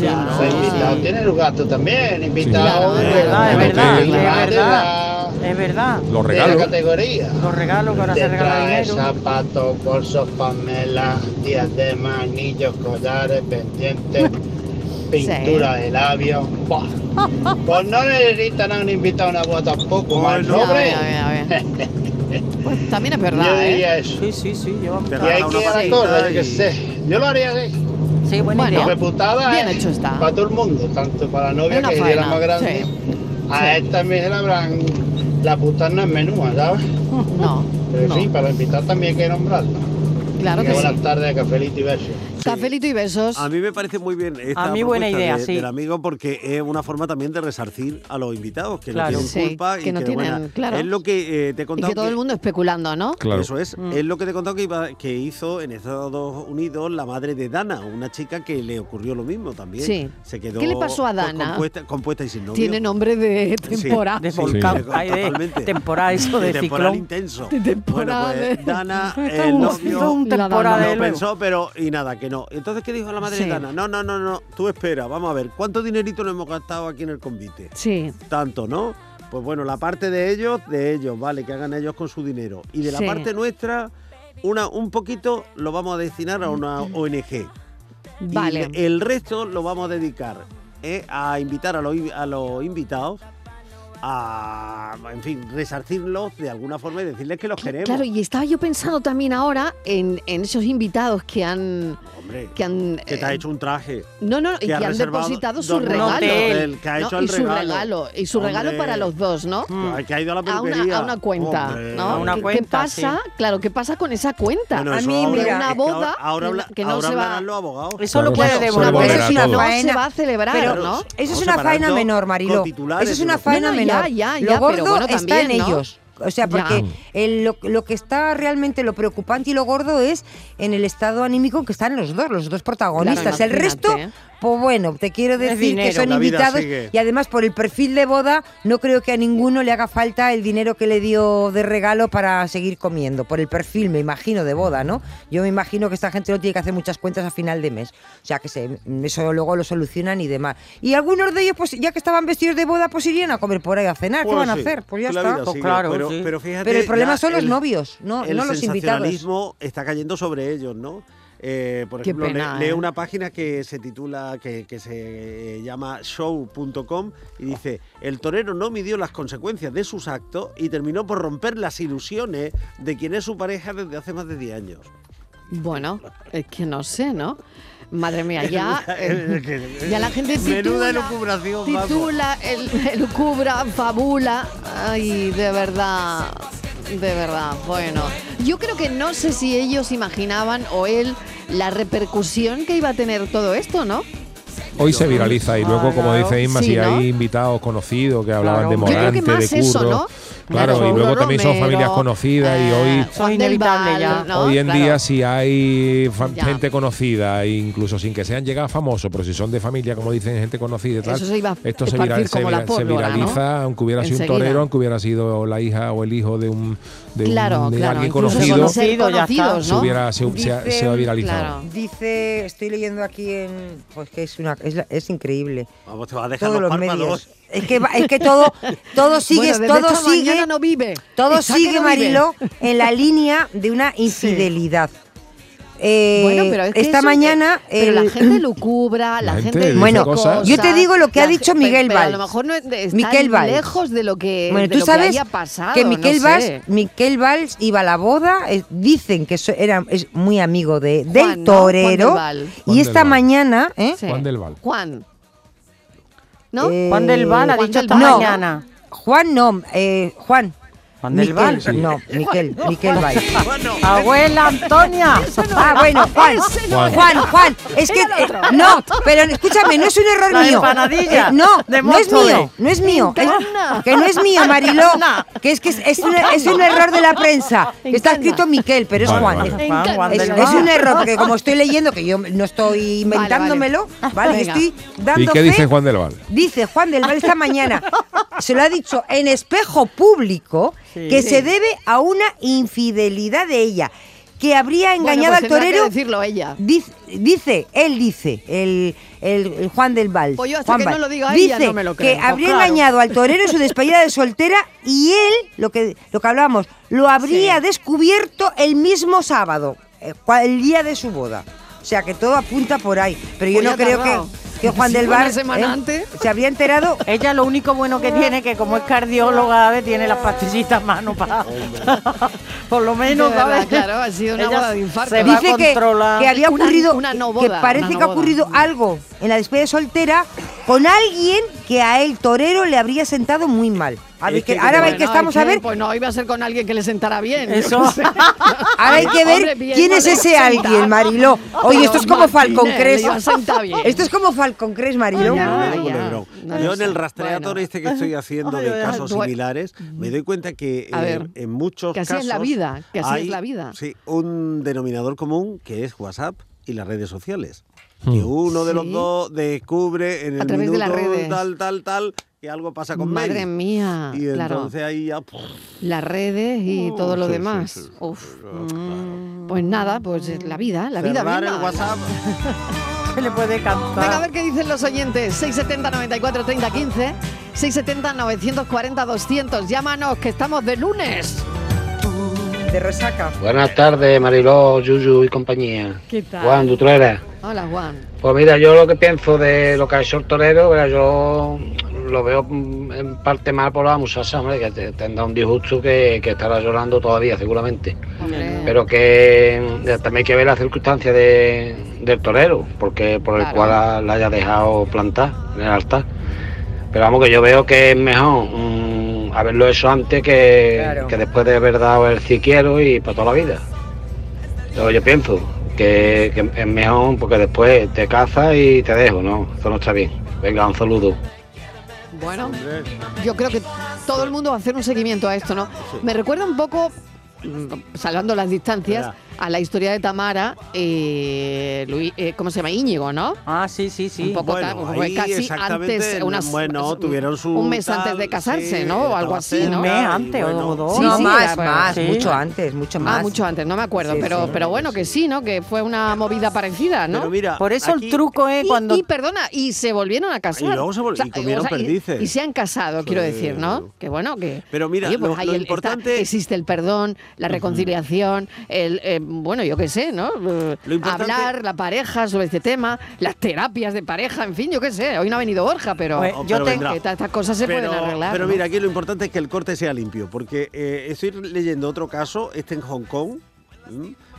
Ya, Los sí, invitados sí. tienen un gasto también, de, Es verdad, es verdad, es de verdad. la- Es verdad. Los de la regalos. categoría. Los regalos que ahora se Te regala trae dinero. zapatos, bolsos, pamelas, diademas, anillos, collares, pendientes, pintura de labios. Pues no necesitan a un invitado a una boda tampoco, más Ya, hombre. a ver, a ver. Pues también es Yo verdad, ¿eh? diría eso. Sí, sí, sí. Yo... Y hay que ir a la cosa, yo qué sé. Yo lo haría así. Sí, Bueno. Reputada Bien es hecho está. para todo el mundo, tanto para la novia Una que sería la faena, más grande. A esta también se la habrán. La puta no es menúa, ¿sabes? No, Pero no. sí, para invitar también hay que nombrarla. Claro Que que sí. buenas tardes, cafelito y besos. Cafelito y besos. A mí me parece muy bien esta A mí buena idea, de- sí. del amigo porque es una forma también de resarcir a los invitados que Claro. no tienen Sí, culpa que y no que tienen, bueno, claro. es lo que eh, te he Y contado que todo el mundo especulando, ¿no? Claro. Eso es, Mm. es lo que te he contado que, iba- que hizo en Estados Unidos la madre de Dana, una chica que le ocurrió lo mismo también. Sí. Se quedó ¿Qué le pasó a pues, Dana? compuesta, compuesta y sin novio. Tiene nombre de Sí. temporada. De volcán. sí, Ay, de temporada, eso de, temporal ciclón. intenso. De temporada Bueno, pues de- Dana, el novio, temporada de lo luego. pensó, pero y nada, que no. Entonces, ¿qué dijo la madre Sí. No, no, no, no, tú espera, vamos a ver, ¿cuánto dinerito nos hemos gastado aquí en el convite? Sí, Tanto, ¿no? Pues bueno, la parte de ellos, de ellos, vale, que hagan ellos con su dinero. Y de la Sí. parte nuestra, una, un poquito lo vamos a destinar a una ONG. vale. Y el resto lo vamos a dedicar eh, a invitar a los, a los invitados a, en fin, resarcirlos de alguna forma y decirles que los queremos. Claro, y estaba yo pensando también ahora en, en esos invitados que han... Hombre, que han... que te ha hecho un traje. No, no, y que ha han depositado su regalo. de hotel, que ha ¿no? hecho y su regalo. regalo. Y su regalo para los dos, ¿no? Ay, que ha ido a la A una, peluquería. a una cuenta, Hombre. ¿no? A una ¿Qué- ¿Qué cuenta, pasa? Claro, ¿qué pasa con esa cuenta? Bueno, A mí, ahora- mira, una es que boda ahora, ahora, habla- que no ahora se va- hablarán los abogados. Eso lo puede devolver. devolverá Eso es una todo. no faena. se va a celebrar, Pero ¿no? eso es una faena menor, Mariló. Eso es una faena menor. ya, lo ya, gordo está en ellos. O sea, porque el- lo, lo que está realmente lo preocupante y lo gordo es en el estado anímico que están los dos, los dos protagonistas. Claro, el resto, imagínate. pues bueno, te quiero decir que son invitados sigue. y además por el perfil de boda no creo que a ninguno le haga falta el dinero que le dio de regalo para seguir comiendo. Por el perfil, me imagino, de boda, ¿no? Yo me imagino que esta gente no tiene que hacer muchas cuentas a final de mes. O sea, que se, eso luego lo solucionan y demás. Y algunos de ellos, pues ya que estaban vestidos de boda, pues irían a comer por ahí a cenar. ¿Qué Bueno, van a hacer? Pues ya está. Pues claro, pero, sí. pero fíjate, Pero el problema son los el- novios, no, el no los invitados. sensacionalismo está cayendo sobre ellos, ¿no? Eh, por Qué ejemplo, le- pena, leo ¿eh? una página que se titula, que, que se llama show.com y dice, el torero no midió las consecuencias de sus actos y terminó por romper las ilusiones de quien es su pareja desde hace más de 10 años. Bueno, es que no sé, ¿no? Madre mía, ya, eh, ya la gente Menuda titula, elucubración, vamos. titula, el, elucubra, fabula. Ay, de verdad, de verdad. Bueno, yo creo que no sé si ellos imaginaban o él la repercusión que iba a tener todo esto, ¿no? Hoy se viraliza y luego, como dice Inma, Sí, si ¿no? hay invitados conocidos que hablaban Claro. de Yo creo Morante, que más de eso, Curro. ¿no? Claro, Claro, y luego también son familias conocidas y eh, hoy Son inevitables ya. ¿no? Hoy en Claro. día si hay Ya. gente conocida, e incluso sin que sean llegados famosos, pero si son de familia, como dicen, gente conocida y tal, Eso se iba a esto se, viraliza, aunque hubiera sido Enseguida. un torero, aunque hubiera sido la hija o el hijo de un de, un- Claro, de claro, alguien incluso conocido, Conocido, ya está. se, ¿no? hubiera, se, se ha- se ha viralizado. Claro. Dice, estoy leyendo aquí en. Pues que es una es, es increíble. Vamos, te va a dejar Todos los, los medios. Es que, va- es que todo, todo sigue, Bueno, todo esta sigue, mañana no vive. todo que sigue, no vive. Marilo, en la línea de una infidelidad. Eh, Bueno, pero es que esta eso, mañana. eh, pero la el- gente lucubra, la, La gente Bueno, cosas. yo te digo lo que ha dicho Miguel pero A Valls. lo mejor no es- está Valls. lejos de lo que, Bueno, de tú lo que sabes haya pasado. que no Miquel sé. Valls, Miquel Valls iba a la boda, eh, dicen que so- era, es muy amigo de, Juan, del ¿no? torero. Juan del Val. Juan y del esta mañana, ¿eh? Sí. Juan del Val. Juan. ¿No? Eh, Juan del Val ha Juan dicho esta. No. mañana. Juan no, eh, Juan. Juan del Val. Sí. No, Miquel, Miquel Valls. Abuela Antonia. Ah, bueno, Juan. Juan. Juan, Juan. Es que. eh, no, pero escúchame, no es un error La mío. empanadilla Eh, no, de no es mío, no es mío. Es- que no es mío, Mariló. Que es que es, es, un error de la prensa. Que está escrito Miquel, pero es Vale, Juan. vale. Es- Juan, Juan Es, del es Val. un error, porque como estoy leyendo, que yo no estoy inventándomelo, ¿vale? Venga. Estoy dando ¿Y qué fe. dice Juan del Val? Dice Juan del Val esta mañana, se lo ha dicho en espejo público, Sí. que se debe a una infidelidad de ella, que habría Bueno, engañado pues al tendrá que torero. decirlo ella. Dice, dice, él dice, el, el- el Juan del Val. Pues yo hasta Juan que no lo diga dice ella no me lo que creo. habría Pues claro. engañado al torero en su despedida de soltera y él, lo que, lo que hablábamos, lo habría Sí. descubierto el mismo sábado, eh, el día de su boda. O sea que todo apunta por ahí. Pero yo Pues no creo tardado. que, que Juan del una Val semana eh, antes. se habría enterado Ella lo único bueno que tiene que como es cardióloga ¿ves? tiene las pastillitas a mano para por lo menos verdad, claro, ha sido una boda de infarto. se va a dice que, que había Una- ocurrido una no que parece una no que ha boda. ocurrido algo en la despedida de soltera con alguien que a el torero le habría sentado muy mal. A ver, Es que, que- ahora Bueno, que estamos es a ver, Pues no, iba a ser con alguien que le sentara bien. Eso. sé. ahora hay que ver Hombre, bien, quién es no ese a alguien, sentar. Mariló. Oye, esto es como Martínez, Falcon le Crest. iba a sentar bien. Esto es como Falcon Crest, Mariló. Ya, ya. No Yo en el rastreador Bueno. este que estoy haciendo de casos similares, me doy cuenta que A eh, ver, en muchos que así casos es la vida, que así es hay, la vida. Sí, un denominador común que es WhatsApp y las redes sociales. Que Hmm. uno de los Sí. dos descubre en A el través de minuto las redes. tal, tal, tal, que algo pasa con Madre Mary. mía, Y claro. entonces ahí ya... Las redes y todo lo sí, demás. sí, sí. Uf. Mm, Pues nada, pues es la vida, la vida Cerrar misma. el WhatsApp. Se le puede cantar. Venga, a ver qué dicen los oyentes. 670 94 30 15, 670 940 200. Llámanos, que estamos de lunes. De resaca. Buenas tardes, Mariló, Yuyu y compañía. ¿Qué tal? Juan Dutrera, Hola, Juan. Pues mira, yo lo que pienso de lo que ha hecho el torero, yo lo veo mm, en parte mal por la muchacha, hombre, que te- tendrá un disgusto que, que estará llorando todavía, seguramente. Pero que mm, también hay que ver las circunstancias de- del torero, porque por el Claro. cual la, la haya dejado plantar en el altar. Pero vamos, que yo veo que es mejor mm, haberlo hecho antes que, Claro. que después de haber dado el si quiero y para toda la vida. Yo, yo pienso que, que es mejor porque después te casas y te dejo, ¿no? Eso no está bien. Venga, un saludo. Bueno, yo creo que todo el mundo va a hacer un seguimiento a esto, ¿no? Me recuerda un poco, mm, salvando las distancias. A la historia de Tamara, eh, Luis, eh, ¿cómo se llama? Íñigo, ¿no? Ah, sí, sí, sí. Un poco Bueno, ahí casi antes, unas, bueno, tuvieron su un mes tal, antes de casarse, sí, ¿no? O algo así, ¿no? Un mes antes o dos. Sí, no, sí, más, era- más, sí. mucho antes, mucho más. Ah, mucho antes, no me acuerdo, Sí, pero, sí. pero bueno, que sí, ¿no? Que fue una movida parecida, ¿no? Pero mira, Por eso aquí- el truco es Y- cuando... Y, perdona, y se volvieron a casar. Y luego se vol- y comieron perdices. Y, se han casado, quiero decir, ¿no? Que bueno, que. Pero mira, oye, pues lo- ahí lo el- está- importante- existe el perdón, la reconciliación, el. Bueno, yo qué sé, ¿no? Eh, Lo importante- Hablar la pareja sobre este tema, las terapias de pareja, en fin, yo qué sé. Hoy no ha venido Borja, pero. Pues yo pero te- vendrá. que ta- estas cosas se pero, pueden arreglar. Pero ¿no? mira, aquí lo importante es que el corte sea limpio, porque eh, estoy leyendo otro caso, este en Hong Kong.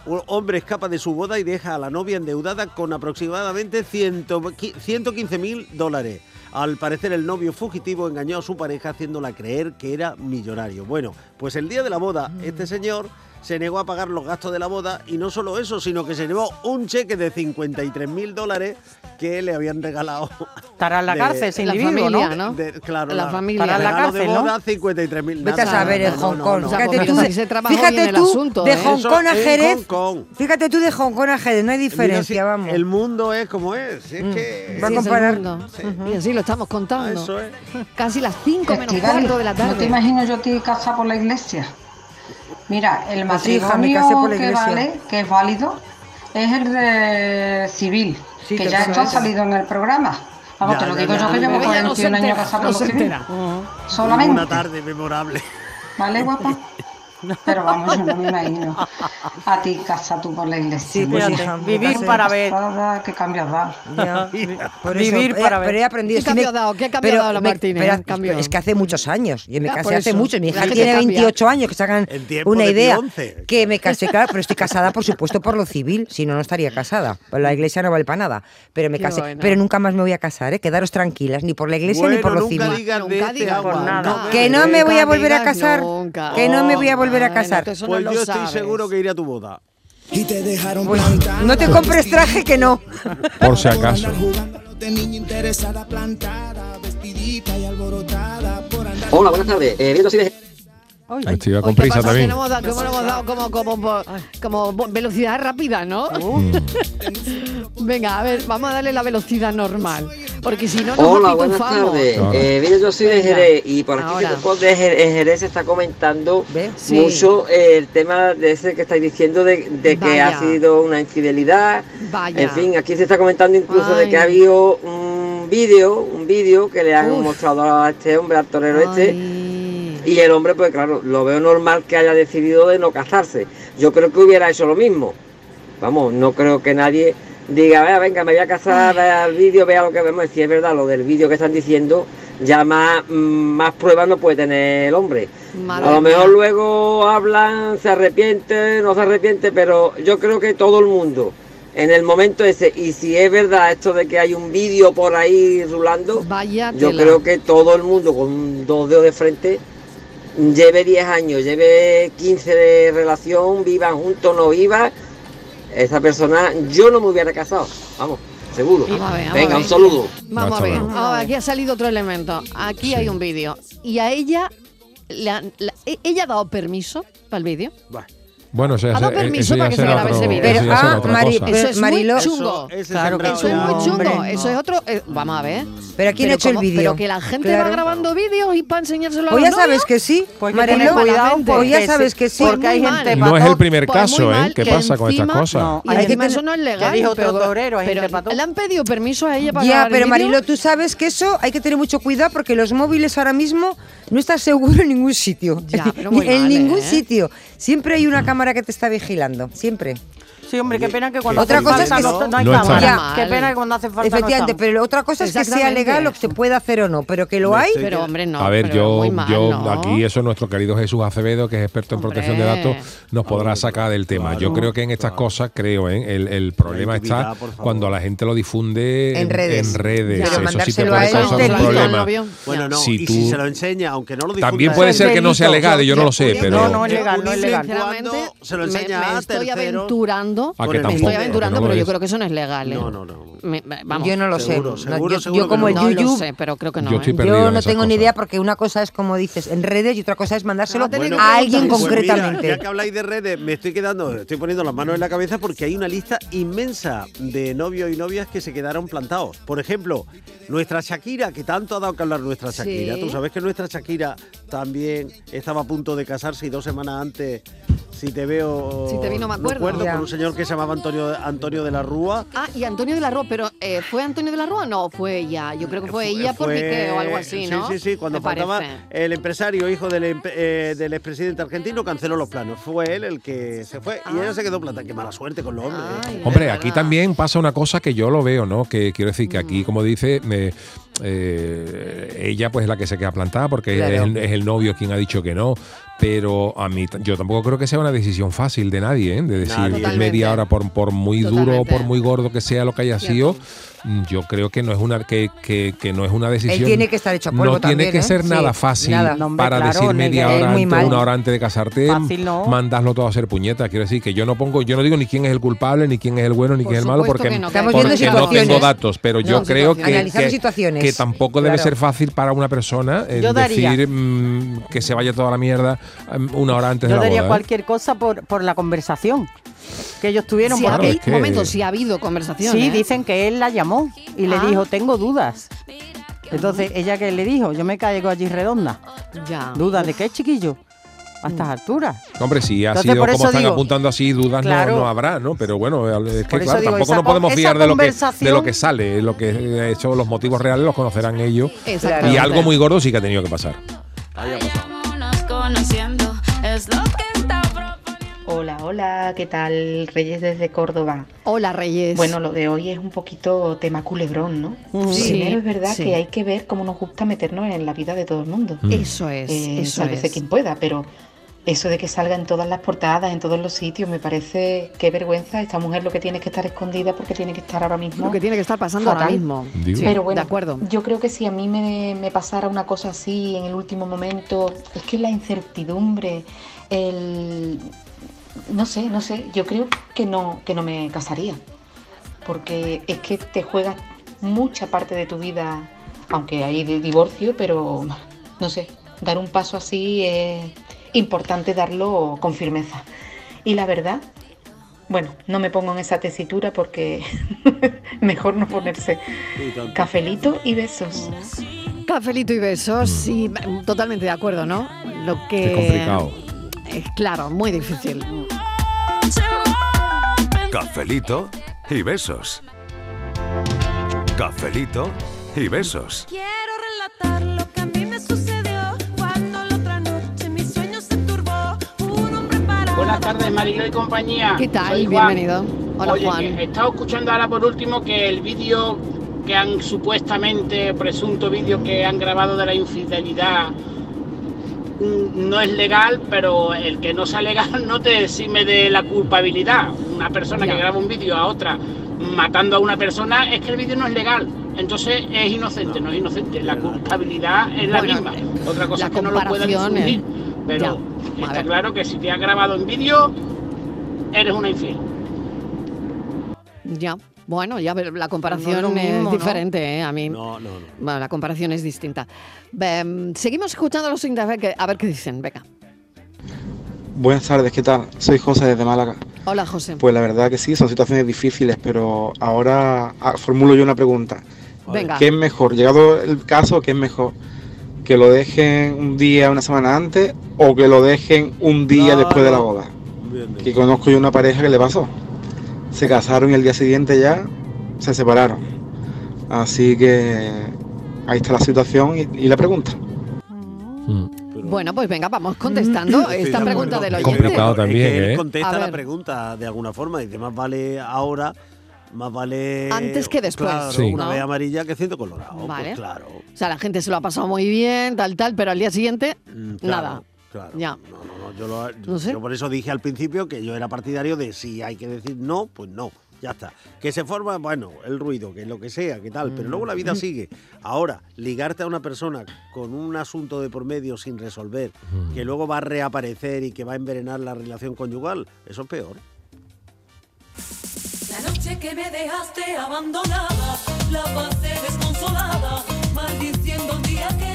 Un hombre escapa de su boda y deja a la novia endeudada con aproximadamente 115 mil dólares. Al parecer el novio fugitivo engañó a su pareja haciéndola creer que era millonario. Bueno, pues el día de la boda, este señor se negó a pagar los gastos de la boda y no solo eso, sino que se llevó un cheque de 53 mil dólares que le habían regalado. Estará en la de- cárcel La individuo, familia, ¿no? ¿no? de- claro, La familia. Estará en la regalo de cárcel, ¿no? boda, 53 mil. Vete a saber en Hong Kong. Fíjate tú, fíjate de. Hong Kong a Jerez. Hong Kong. Fíjate tú de Hong Kong a Jerez, no hay diferencia, Mira, si vamos. El mundo es como es. Es que. Va a Sí, comparar. Y así lo estamos contando. Eso es. Casi las 5 menos cuarto de la No te tarde. imagino yo a ti casar por la iglesia. Mira, el Pues sí, hija, matrimonio por la que vale, que es válido, es el de civil, Sí, que ya esto ha salido en el programa. Vamos, Ya, te lo digo ya. yo que llevo Ella no se 41 años entera, casada no civil. Solamente. Una tarde memorable. ¿Vale, guapa? Pero vamos, yo no me imagino a ti casa tú por la iglesia. Sí, pues, hija, vivir casé. para ver. ¿Qué cambios da? Ya, por eso, Vivir eh, para ver. Pero he aprendido. ¿Qué cambio ha dado? ¿Qué cambio ha pero dado la Martínez? pero- Cambio. Es que hace muchos años. Yo me Ya, casé hace mucho. Mi hija tiene cambia. 28 años, que se hagan En tiempo una de idea. Que me casé, claro, pero estoy casada, por supuesto, por lo civil. Si no, no estaría casada. Pues la iglesia no vale para nada. Pero me Qué casé. bueno. Pero nunca más me voy a casar, ¿eh? Quedaros tranquilas, ni por la iglesia ni por lo nunca civil. digas de Nunca este agua. nada. Que no me voy a Nunca volver a casar. nunca. Que no me voy a volver a Bueno, casar. no Pues lo yo estoy sabes. seguro que iré a tu boda. Y te dejaron Pues, no te compres traje que no. Por si acaso. Hola, buenas tardes. Eh, viendo si de... Estoy iba con Oye, ¿qué prisa pasa? también. No hemos dado, como, no hemos dado como, como, como velocidad rápida, ¿no? Mm. Venga, a ver, vamos a darle la velocidad normal. Porque si no, nos Hola, buenas tardes. Eh, mira, yo soy de. Jerez y por aquí después de Jer- en Jerez se está comentando Sí. mucho eh, el tema de ese que estáis diciendo de, de que Vaya. ha sido una infidelidad. Vaya. En fin, aquí se está comentando incluso de que ha habido un vídeo, un vídeo que le han Uf. mostrado a este hombre, al torero este. Y el hombre, pues claro, lo veo normal que haya decidido de no casarse. Yo creo que hubiera hecho lo mismo. Vamos, no creo que nadie diga, "Vea, venga, me voy a casar, vea el vídeo, vea lo que vemos. Si es verdad, lo del vídeo que están diciendo, ya más, mm, más pruebas no puede tener el hombre. Madre a lo mía. mejor luego hablan, se arrepiente, no se arrepiente, pero yo creo que todo el mundo, en el momento ese, y si es verdad esto de que hay un vídeo por ahí rulando, Vaya yo creo que todo el mundo con dos dedos de frente lleve 10 años, lleve 15 de relación, vivan juntos, no vivan, esa persona yo no me hubiera casado, vamos, seguro. Vamos a ver, vamos Venga, a un ver. saludo. Vamos a ver, luego. vamos a ver, aquí ha salido otro elemento. Aquí hay un vídeo. Y a ella, le han- la- e- ella ha dado permiso para el vídeo. Bueno, eso ya Ha dado se- permiso para que se grabe ese ya Pero, ah, Mari-. Eso es Mariló- muy chungo. Eso- es Claro, el claro. Eso es muy Hombre. chungo. Eso es otro. eh, vamos a ver. Pero ¿quién Pero ha hecho el vídeo? Pero que la gente va grabando vídeos y para enseñárselo a Pues los ya sabes que sí, Pues Mariló. cuidado Pues ya sabes que sí. porque hay gente. No es el primer Pues caso, ¿eh? ¿Qué pasa con estas cosas? No, Hay que eso no es legal. dijo otro torero, le han pedido permiso a ella para Ya, pero? Marilo, tú sabes que eso hay que tener mucho cuidado porque los móviles ahora mismo no estás seguro en ningún sitio. Ya, pero muy en ningún ¿eh? sitio. Siempre hay una cámara que te está vigilando. Siempre. Sí, hombre, qué pena que cuando Otra hace cosa es falta que no, no hay No cámara. Qué pena que cuando hace falta Efectivamente, no pero otra cosa es que sea legal o que se pueda hacer o no, pero que lo Me hay. estoy Pero hombre, no. a ver, yo, muy mal, yo ¿no? aquí eso nuestro querido Jesús Acevedo, que es experto en protección de datos, nos podrá sacar del tema. yo creo que en estas cosas, creo, ¿eh? el, el problema está cuando la gente lo difunde En redes. en redes. Pero Eso sí te puede causar es un problema. Bueno, no, Si y tú- si se lo enseña, aunque no lo difunda. También puede ser es que no sea legal, yo no lo sé, No, pero No, no es legal, no es legal. Se lo me- enseña me, a estoy terceros, aventurando. ¿A Con Me tampoco? estoy aventurando, no pero yo creo que eso no es legal. ¿eh? No, no, no. Me- me- vamos. Yo no lo Seguro, sé. seguro, yo, seguro yo como el No lo yuyu, sé, pero creo que no. Yo ¿eh? yo no tengo ni idea porque una cosa es como dices en redes y otra cosa es mandárselo Va a tener que a alguien. Pues mira, concretamente. ya que habláis de redes, me estoy quedando, estoy poniendo las manos en la cabeza porque hay una lista inmensa de novios y novias que se quedaron plantados. Por ejemplo, nuestra Shakira, que tanto ha dado que hablar nuestra Shakira. Sí. Tú sabes que nuestra Shakira también estaba a punto de casarse y dos semanas antes, si te veo. Si te vi, no me acuerdo. Con un señor que se llamaba Antonio, Antonio de la Rúa. Ah, y Antonio de la Rúa, pero eh, ¿fue Antonio de la Rúa? No, fue ella. Yo creo que fue, ella por Fue- Piqué o algo así, ¿no? Sí, sí, sí. Cuando faltaba parece. el empresario, hijo del, empe- eh, del expresidente argentino, canceló los planos. Fue él el que se fue y ella se quedó plantada. Qué mala suerte con los hombres. ¿eh? Ay, Hombre, aquí también pasa una cosa que yo lo veo, ¿no? Que quiero decir que aquí, como dice, me- eh, ella pues es la que se queda plantada porque Claro. es, el, es el novio quien ha dicho que no. Pero a mí, yo tampoco creo que sea una decisión fácil de nadie, ¿eh? De decir Totalmente. media hora, por, por muy duro o por muy gordo que sea lo que haya sido, yo creo que no es una que, que- que no es una decisión. tiene que estar hecho a polvo No tiene también, que ¿eh? ser Sí, nada fácil nada. No, hombre, para claro, decir media hora antes, mal. una hora antes de casarte, Fácil no. mandarlo todo a hacer puñetas. Quiero decir que yo no pongo, yo no digo ni quién es el culpable, ni quién es el bueno, ni Por quién es el malo, porque, que no, porque tengo datos, pero yo creo que, que, situaciones. que tampoco debe ser fácil para una persona eh, Yo daría- decir mm, que se vaya toda la mierda mm, una hora antes Yo de la daría boda. ¿eh? cualquier cosa por, por la conversación que ellos tuvieron. Si ha habido, que- un momento, si ha habido conversación. Sí, ¿eh? dicen que él la llamó y le Ah. dijo, tengo dudas. Entonces, ella que le dijo, yo me caigo allí redonda. Ya. ¿Dudas de qué, chiquillo? A estas alturas. Hombre, si ha Entonces, sido como están digo- apuntando así, dudas no- Claro. no, habrá, ¿no? Pero bueno, es que claro, digo, tampoco nos podemos fiar de lo, que, de lo que sale, lo que de hecho los motivos reales los conocerán ellos. Y algo muy gordo sí que ha tenido que pasar. Vámonos conociendo, es lo que está Hola, hola, ¿qué tal? Reyes desde Córdoba. Hola, Reyes. Bueno, lo de hoy es un poquito tema culebrón, ¿no? Sí, Primero es verdad sí. que hay que ver cómo nos gusta meternos en la vida de todo el mundo. Mm. Eso es, Eh, eso sálvese es. quien pueda, pero eso de que salga en todas las portadas, en todos los sitios, me parece qué vergüenza. Esta mujer lo que tiene que estar escondida porque tiene que estar ahora mismo. Lo que tiene que estar pasando ahora mismo. Digo. Pero bueno, de acuerdo. yo creo que si a mí me, me pasara una cosa así en el último momento, es que la incertidumbre, el... No sé, no sé, yo creo que no, que no me casaría, porque es que te juegas mucha parte de tu vida, aunque hay de divorcio, pero no sé, dar un paso así es importante darlo con firmeza. Y la verdad, bueno, no me pongo en esa tesitura porque mejor no ponerse. Cafelito y besos. Cafelito y besos, sí, mm, totalmente de acuerdo, ¿no? Lo que. Qué complicado. Eh, claro, muy difícil. Cafelito y besos. Cafelito y besos. Quiero relatar lo que a mí me sucedió cuando la otra noche mi sueño se turbó. Un hombre parado. Buenas tardes, Marilo y compañía. ¿Qué tal? Soy Juan. Bienvenido. Hola, Oye, Juan. he estado escuchando ahora por último que el vídeo que han supuestamente, presunto vídeo que han grabado de la infidelidad no es legal, pero el que no sea legal no te exime de la culpabilidad. Una persona Ya. que graba un vídeo a otra matando a una persona es que el vídeo no es legal. Entonces es inocente, no es inocente. La culpabilidad es la Bueno, misma. Otra cosa es que no lo puedan difundir. Pero ya, está claro que si te has grabado en vídeo, eres una infiel. Ya. Bueno, ya pero la comparación No es lo mismo, es ¿no? diferente, ¿eh? A mí. No, no, no. Bueno, la comparación es distinta. Em, seguimos escuchando a los oyentes, a ver qué, dicen. Venga. Buenas tardes, ¿qué tal? Soy José desde Málaga. Hola, José. Pues la verdad que sí, son situaciones difíciles, pero ahora ah, formulo yo una pregunta. Venga. ¿Qué es mejor? Llegado el caso, ¿qué es mejor? ¿Que lo dejen un día, una semana antes o que lo dejen un día después de la boda? Bien, bien. Que conozco yo una pareja que le pasó. Se casaron y el día siguiente ya se separaron. Así que ahí está la situación y, y la pregunta. Mm. Pero Bueno, pues venga, vamos contestando esta de pregunta del Es oyente. Complicado es que también, él ¿eh? contesta la pregunta de alguna forma. Dice, más vale ahora, más vale... Antes que después. Claro, Sí. una ¿no? vez amarilla que ciento colorado. Vale. Pues claro. O sea, la gente se lo ha pasado muy bien, tal, tal, pero al día siguiente, Mm, claro, nada. Claro. Ya. No, no, no, yo, lo- No sé. yo por eso dije al principio que yo era partidario de si hay que decir no, pues no. Ya está. Que se forma, bueno, el ruido, que lo que sea, que tal, pero luego la Mm. vida sigue. Ahora, ligarte a una persona con un asunto de por medio sin resolver, Mm. que luego va a reaparecer y que va a envenenar la relación conyugal, eso es peor. La noche que me dejaste abandonada, la pasé desconsolada, maldiciendo el día que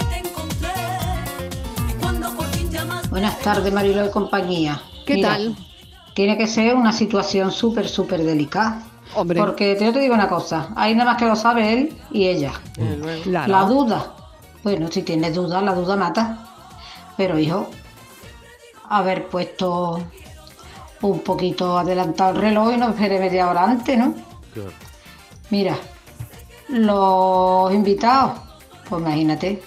Buenas tardes, Marilo de compañía. ¿Qué Mira, tal? Tiene que ser una situación súper, súper delicada. Hombre. Porque yo te digo una cosa, ahí nada más que lo sabe él y ella. Claro. La duda. Bueno, si tienes duda, la duda mata. Pero hijo, haber puesto un poquito adelantado el reloj y no esperé media hora antes, ¿no? Mira, los invitados, pues imagínate,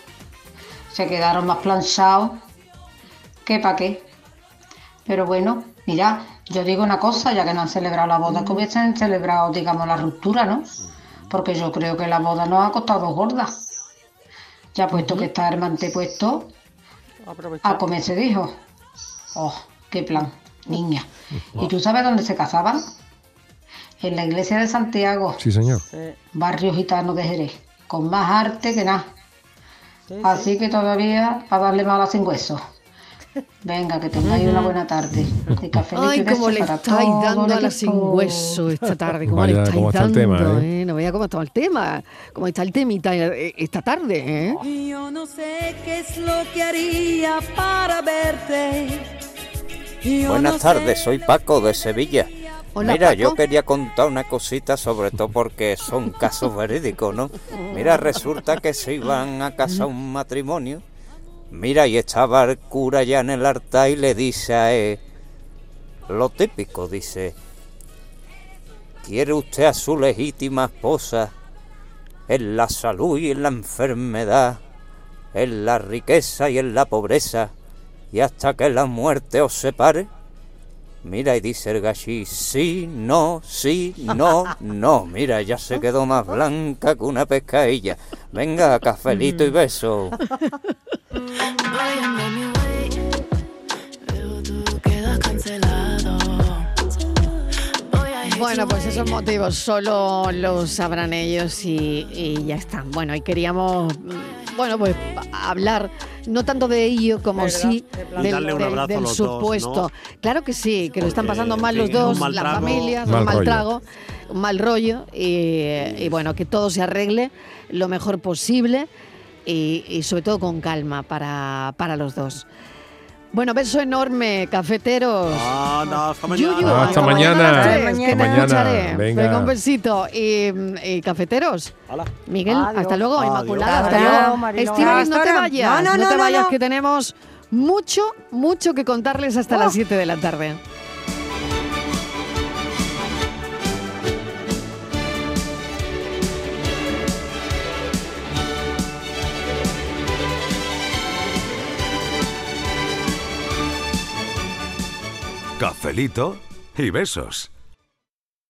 se quedaron más planchados que para qué. Pero bueno, mira, yo digo una cosa, ya que no han celebrado la boda, que hubiesen celebrado, digamos, la ruptura, ¿no? Porque yo creo que la boda nos ha costado gorda. Ya puesto que está el mantepuesto, a comer se dijo. Oh, qué plan, niña. ¿Y tú sabes dónde se casaban? En la iglesia de Santiago, Sí, señor. barrio gitano de Jerez, con más arte que nada. Así que todavía para darle mala sin hueso. Venga, que tengáis una buena tarde. De cafelito Ay, cómo le estáis todo dando a la sin hueso esta tarde. Cómo le Vaya, estáis cómo está el dando, tema, ¿eh? ¿eh? No veía cómo está el tema. Cómo está el temita eh, esta tarde, ¿eh? Yo no sé qué es lo que haría para verte. Yo Buenas no tardes, soy Paco de Sevilla. Hola, Mira, Paco. yo quería contar una cosita, sobre todo porque son casos verídicos, ¿no? Mira, resulta que se iban a casar un matrimonio. Mira, y estaba el cura ya en el altar y le dice a él, lo típico, dice, ¿quiere usted a su legítima esposa en la salud y en la enfermedad, en la riqueza y en la pobreza, y hasta que la muerte os separe? Mira, y dice el gachí, sí, no, sí, no, no. Mira, ya se quedó más blanca que una pescadilla. Venga, cafelito y beso. Bueno, pues esos motivos solo los sabrán ellos y, y ya está. Bueno, y queríamos, mm, bueno, pues hablar no tanto de ello como ¿Verdad? sí del, Y darle un del- abrazo a del los dos, supuesto. ¿no? Claro que sí, que lo están pasando mal los dos, las familias, Mal un mal rollo. trago, un mal rollo y, y bueno, que todo se arregle lo mejor posible y, y sobre todo con calma para, para los dos. Bueno, beso enorme, cafeteros. Ah, no, hasta mañana. Yuyu, Ah, hasta mañana. Hasta Hasta que te mañana. escucharé. Venga. Venga, un besito. Y, y cafeteros. Miguel, Adiós. hasta luego. Adiós. Inmaculada, hasta luego. Estíbaliz, no te vayas. No, no, no, te no, vayas, no. que tenemos mucho, mucho que contarles hasta las 7 de la tarde. Cafelito y besos.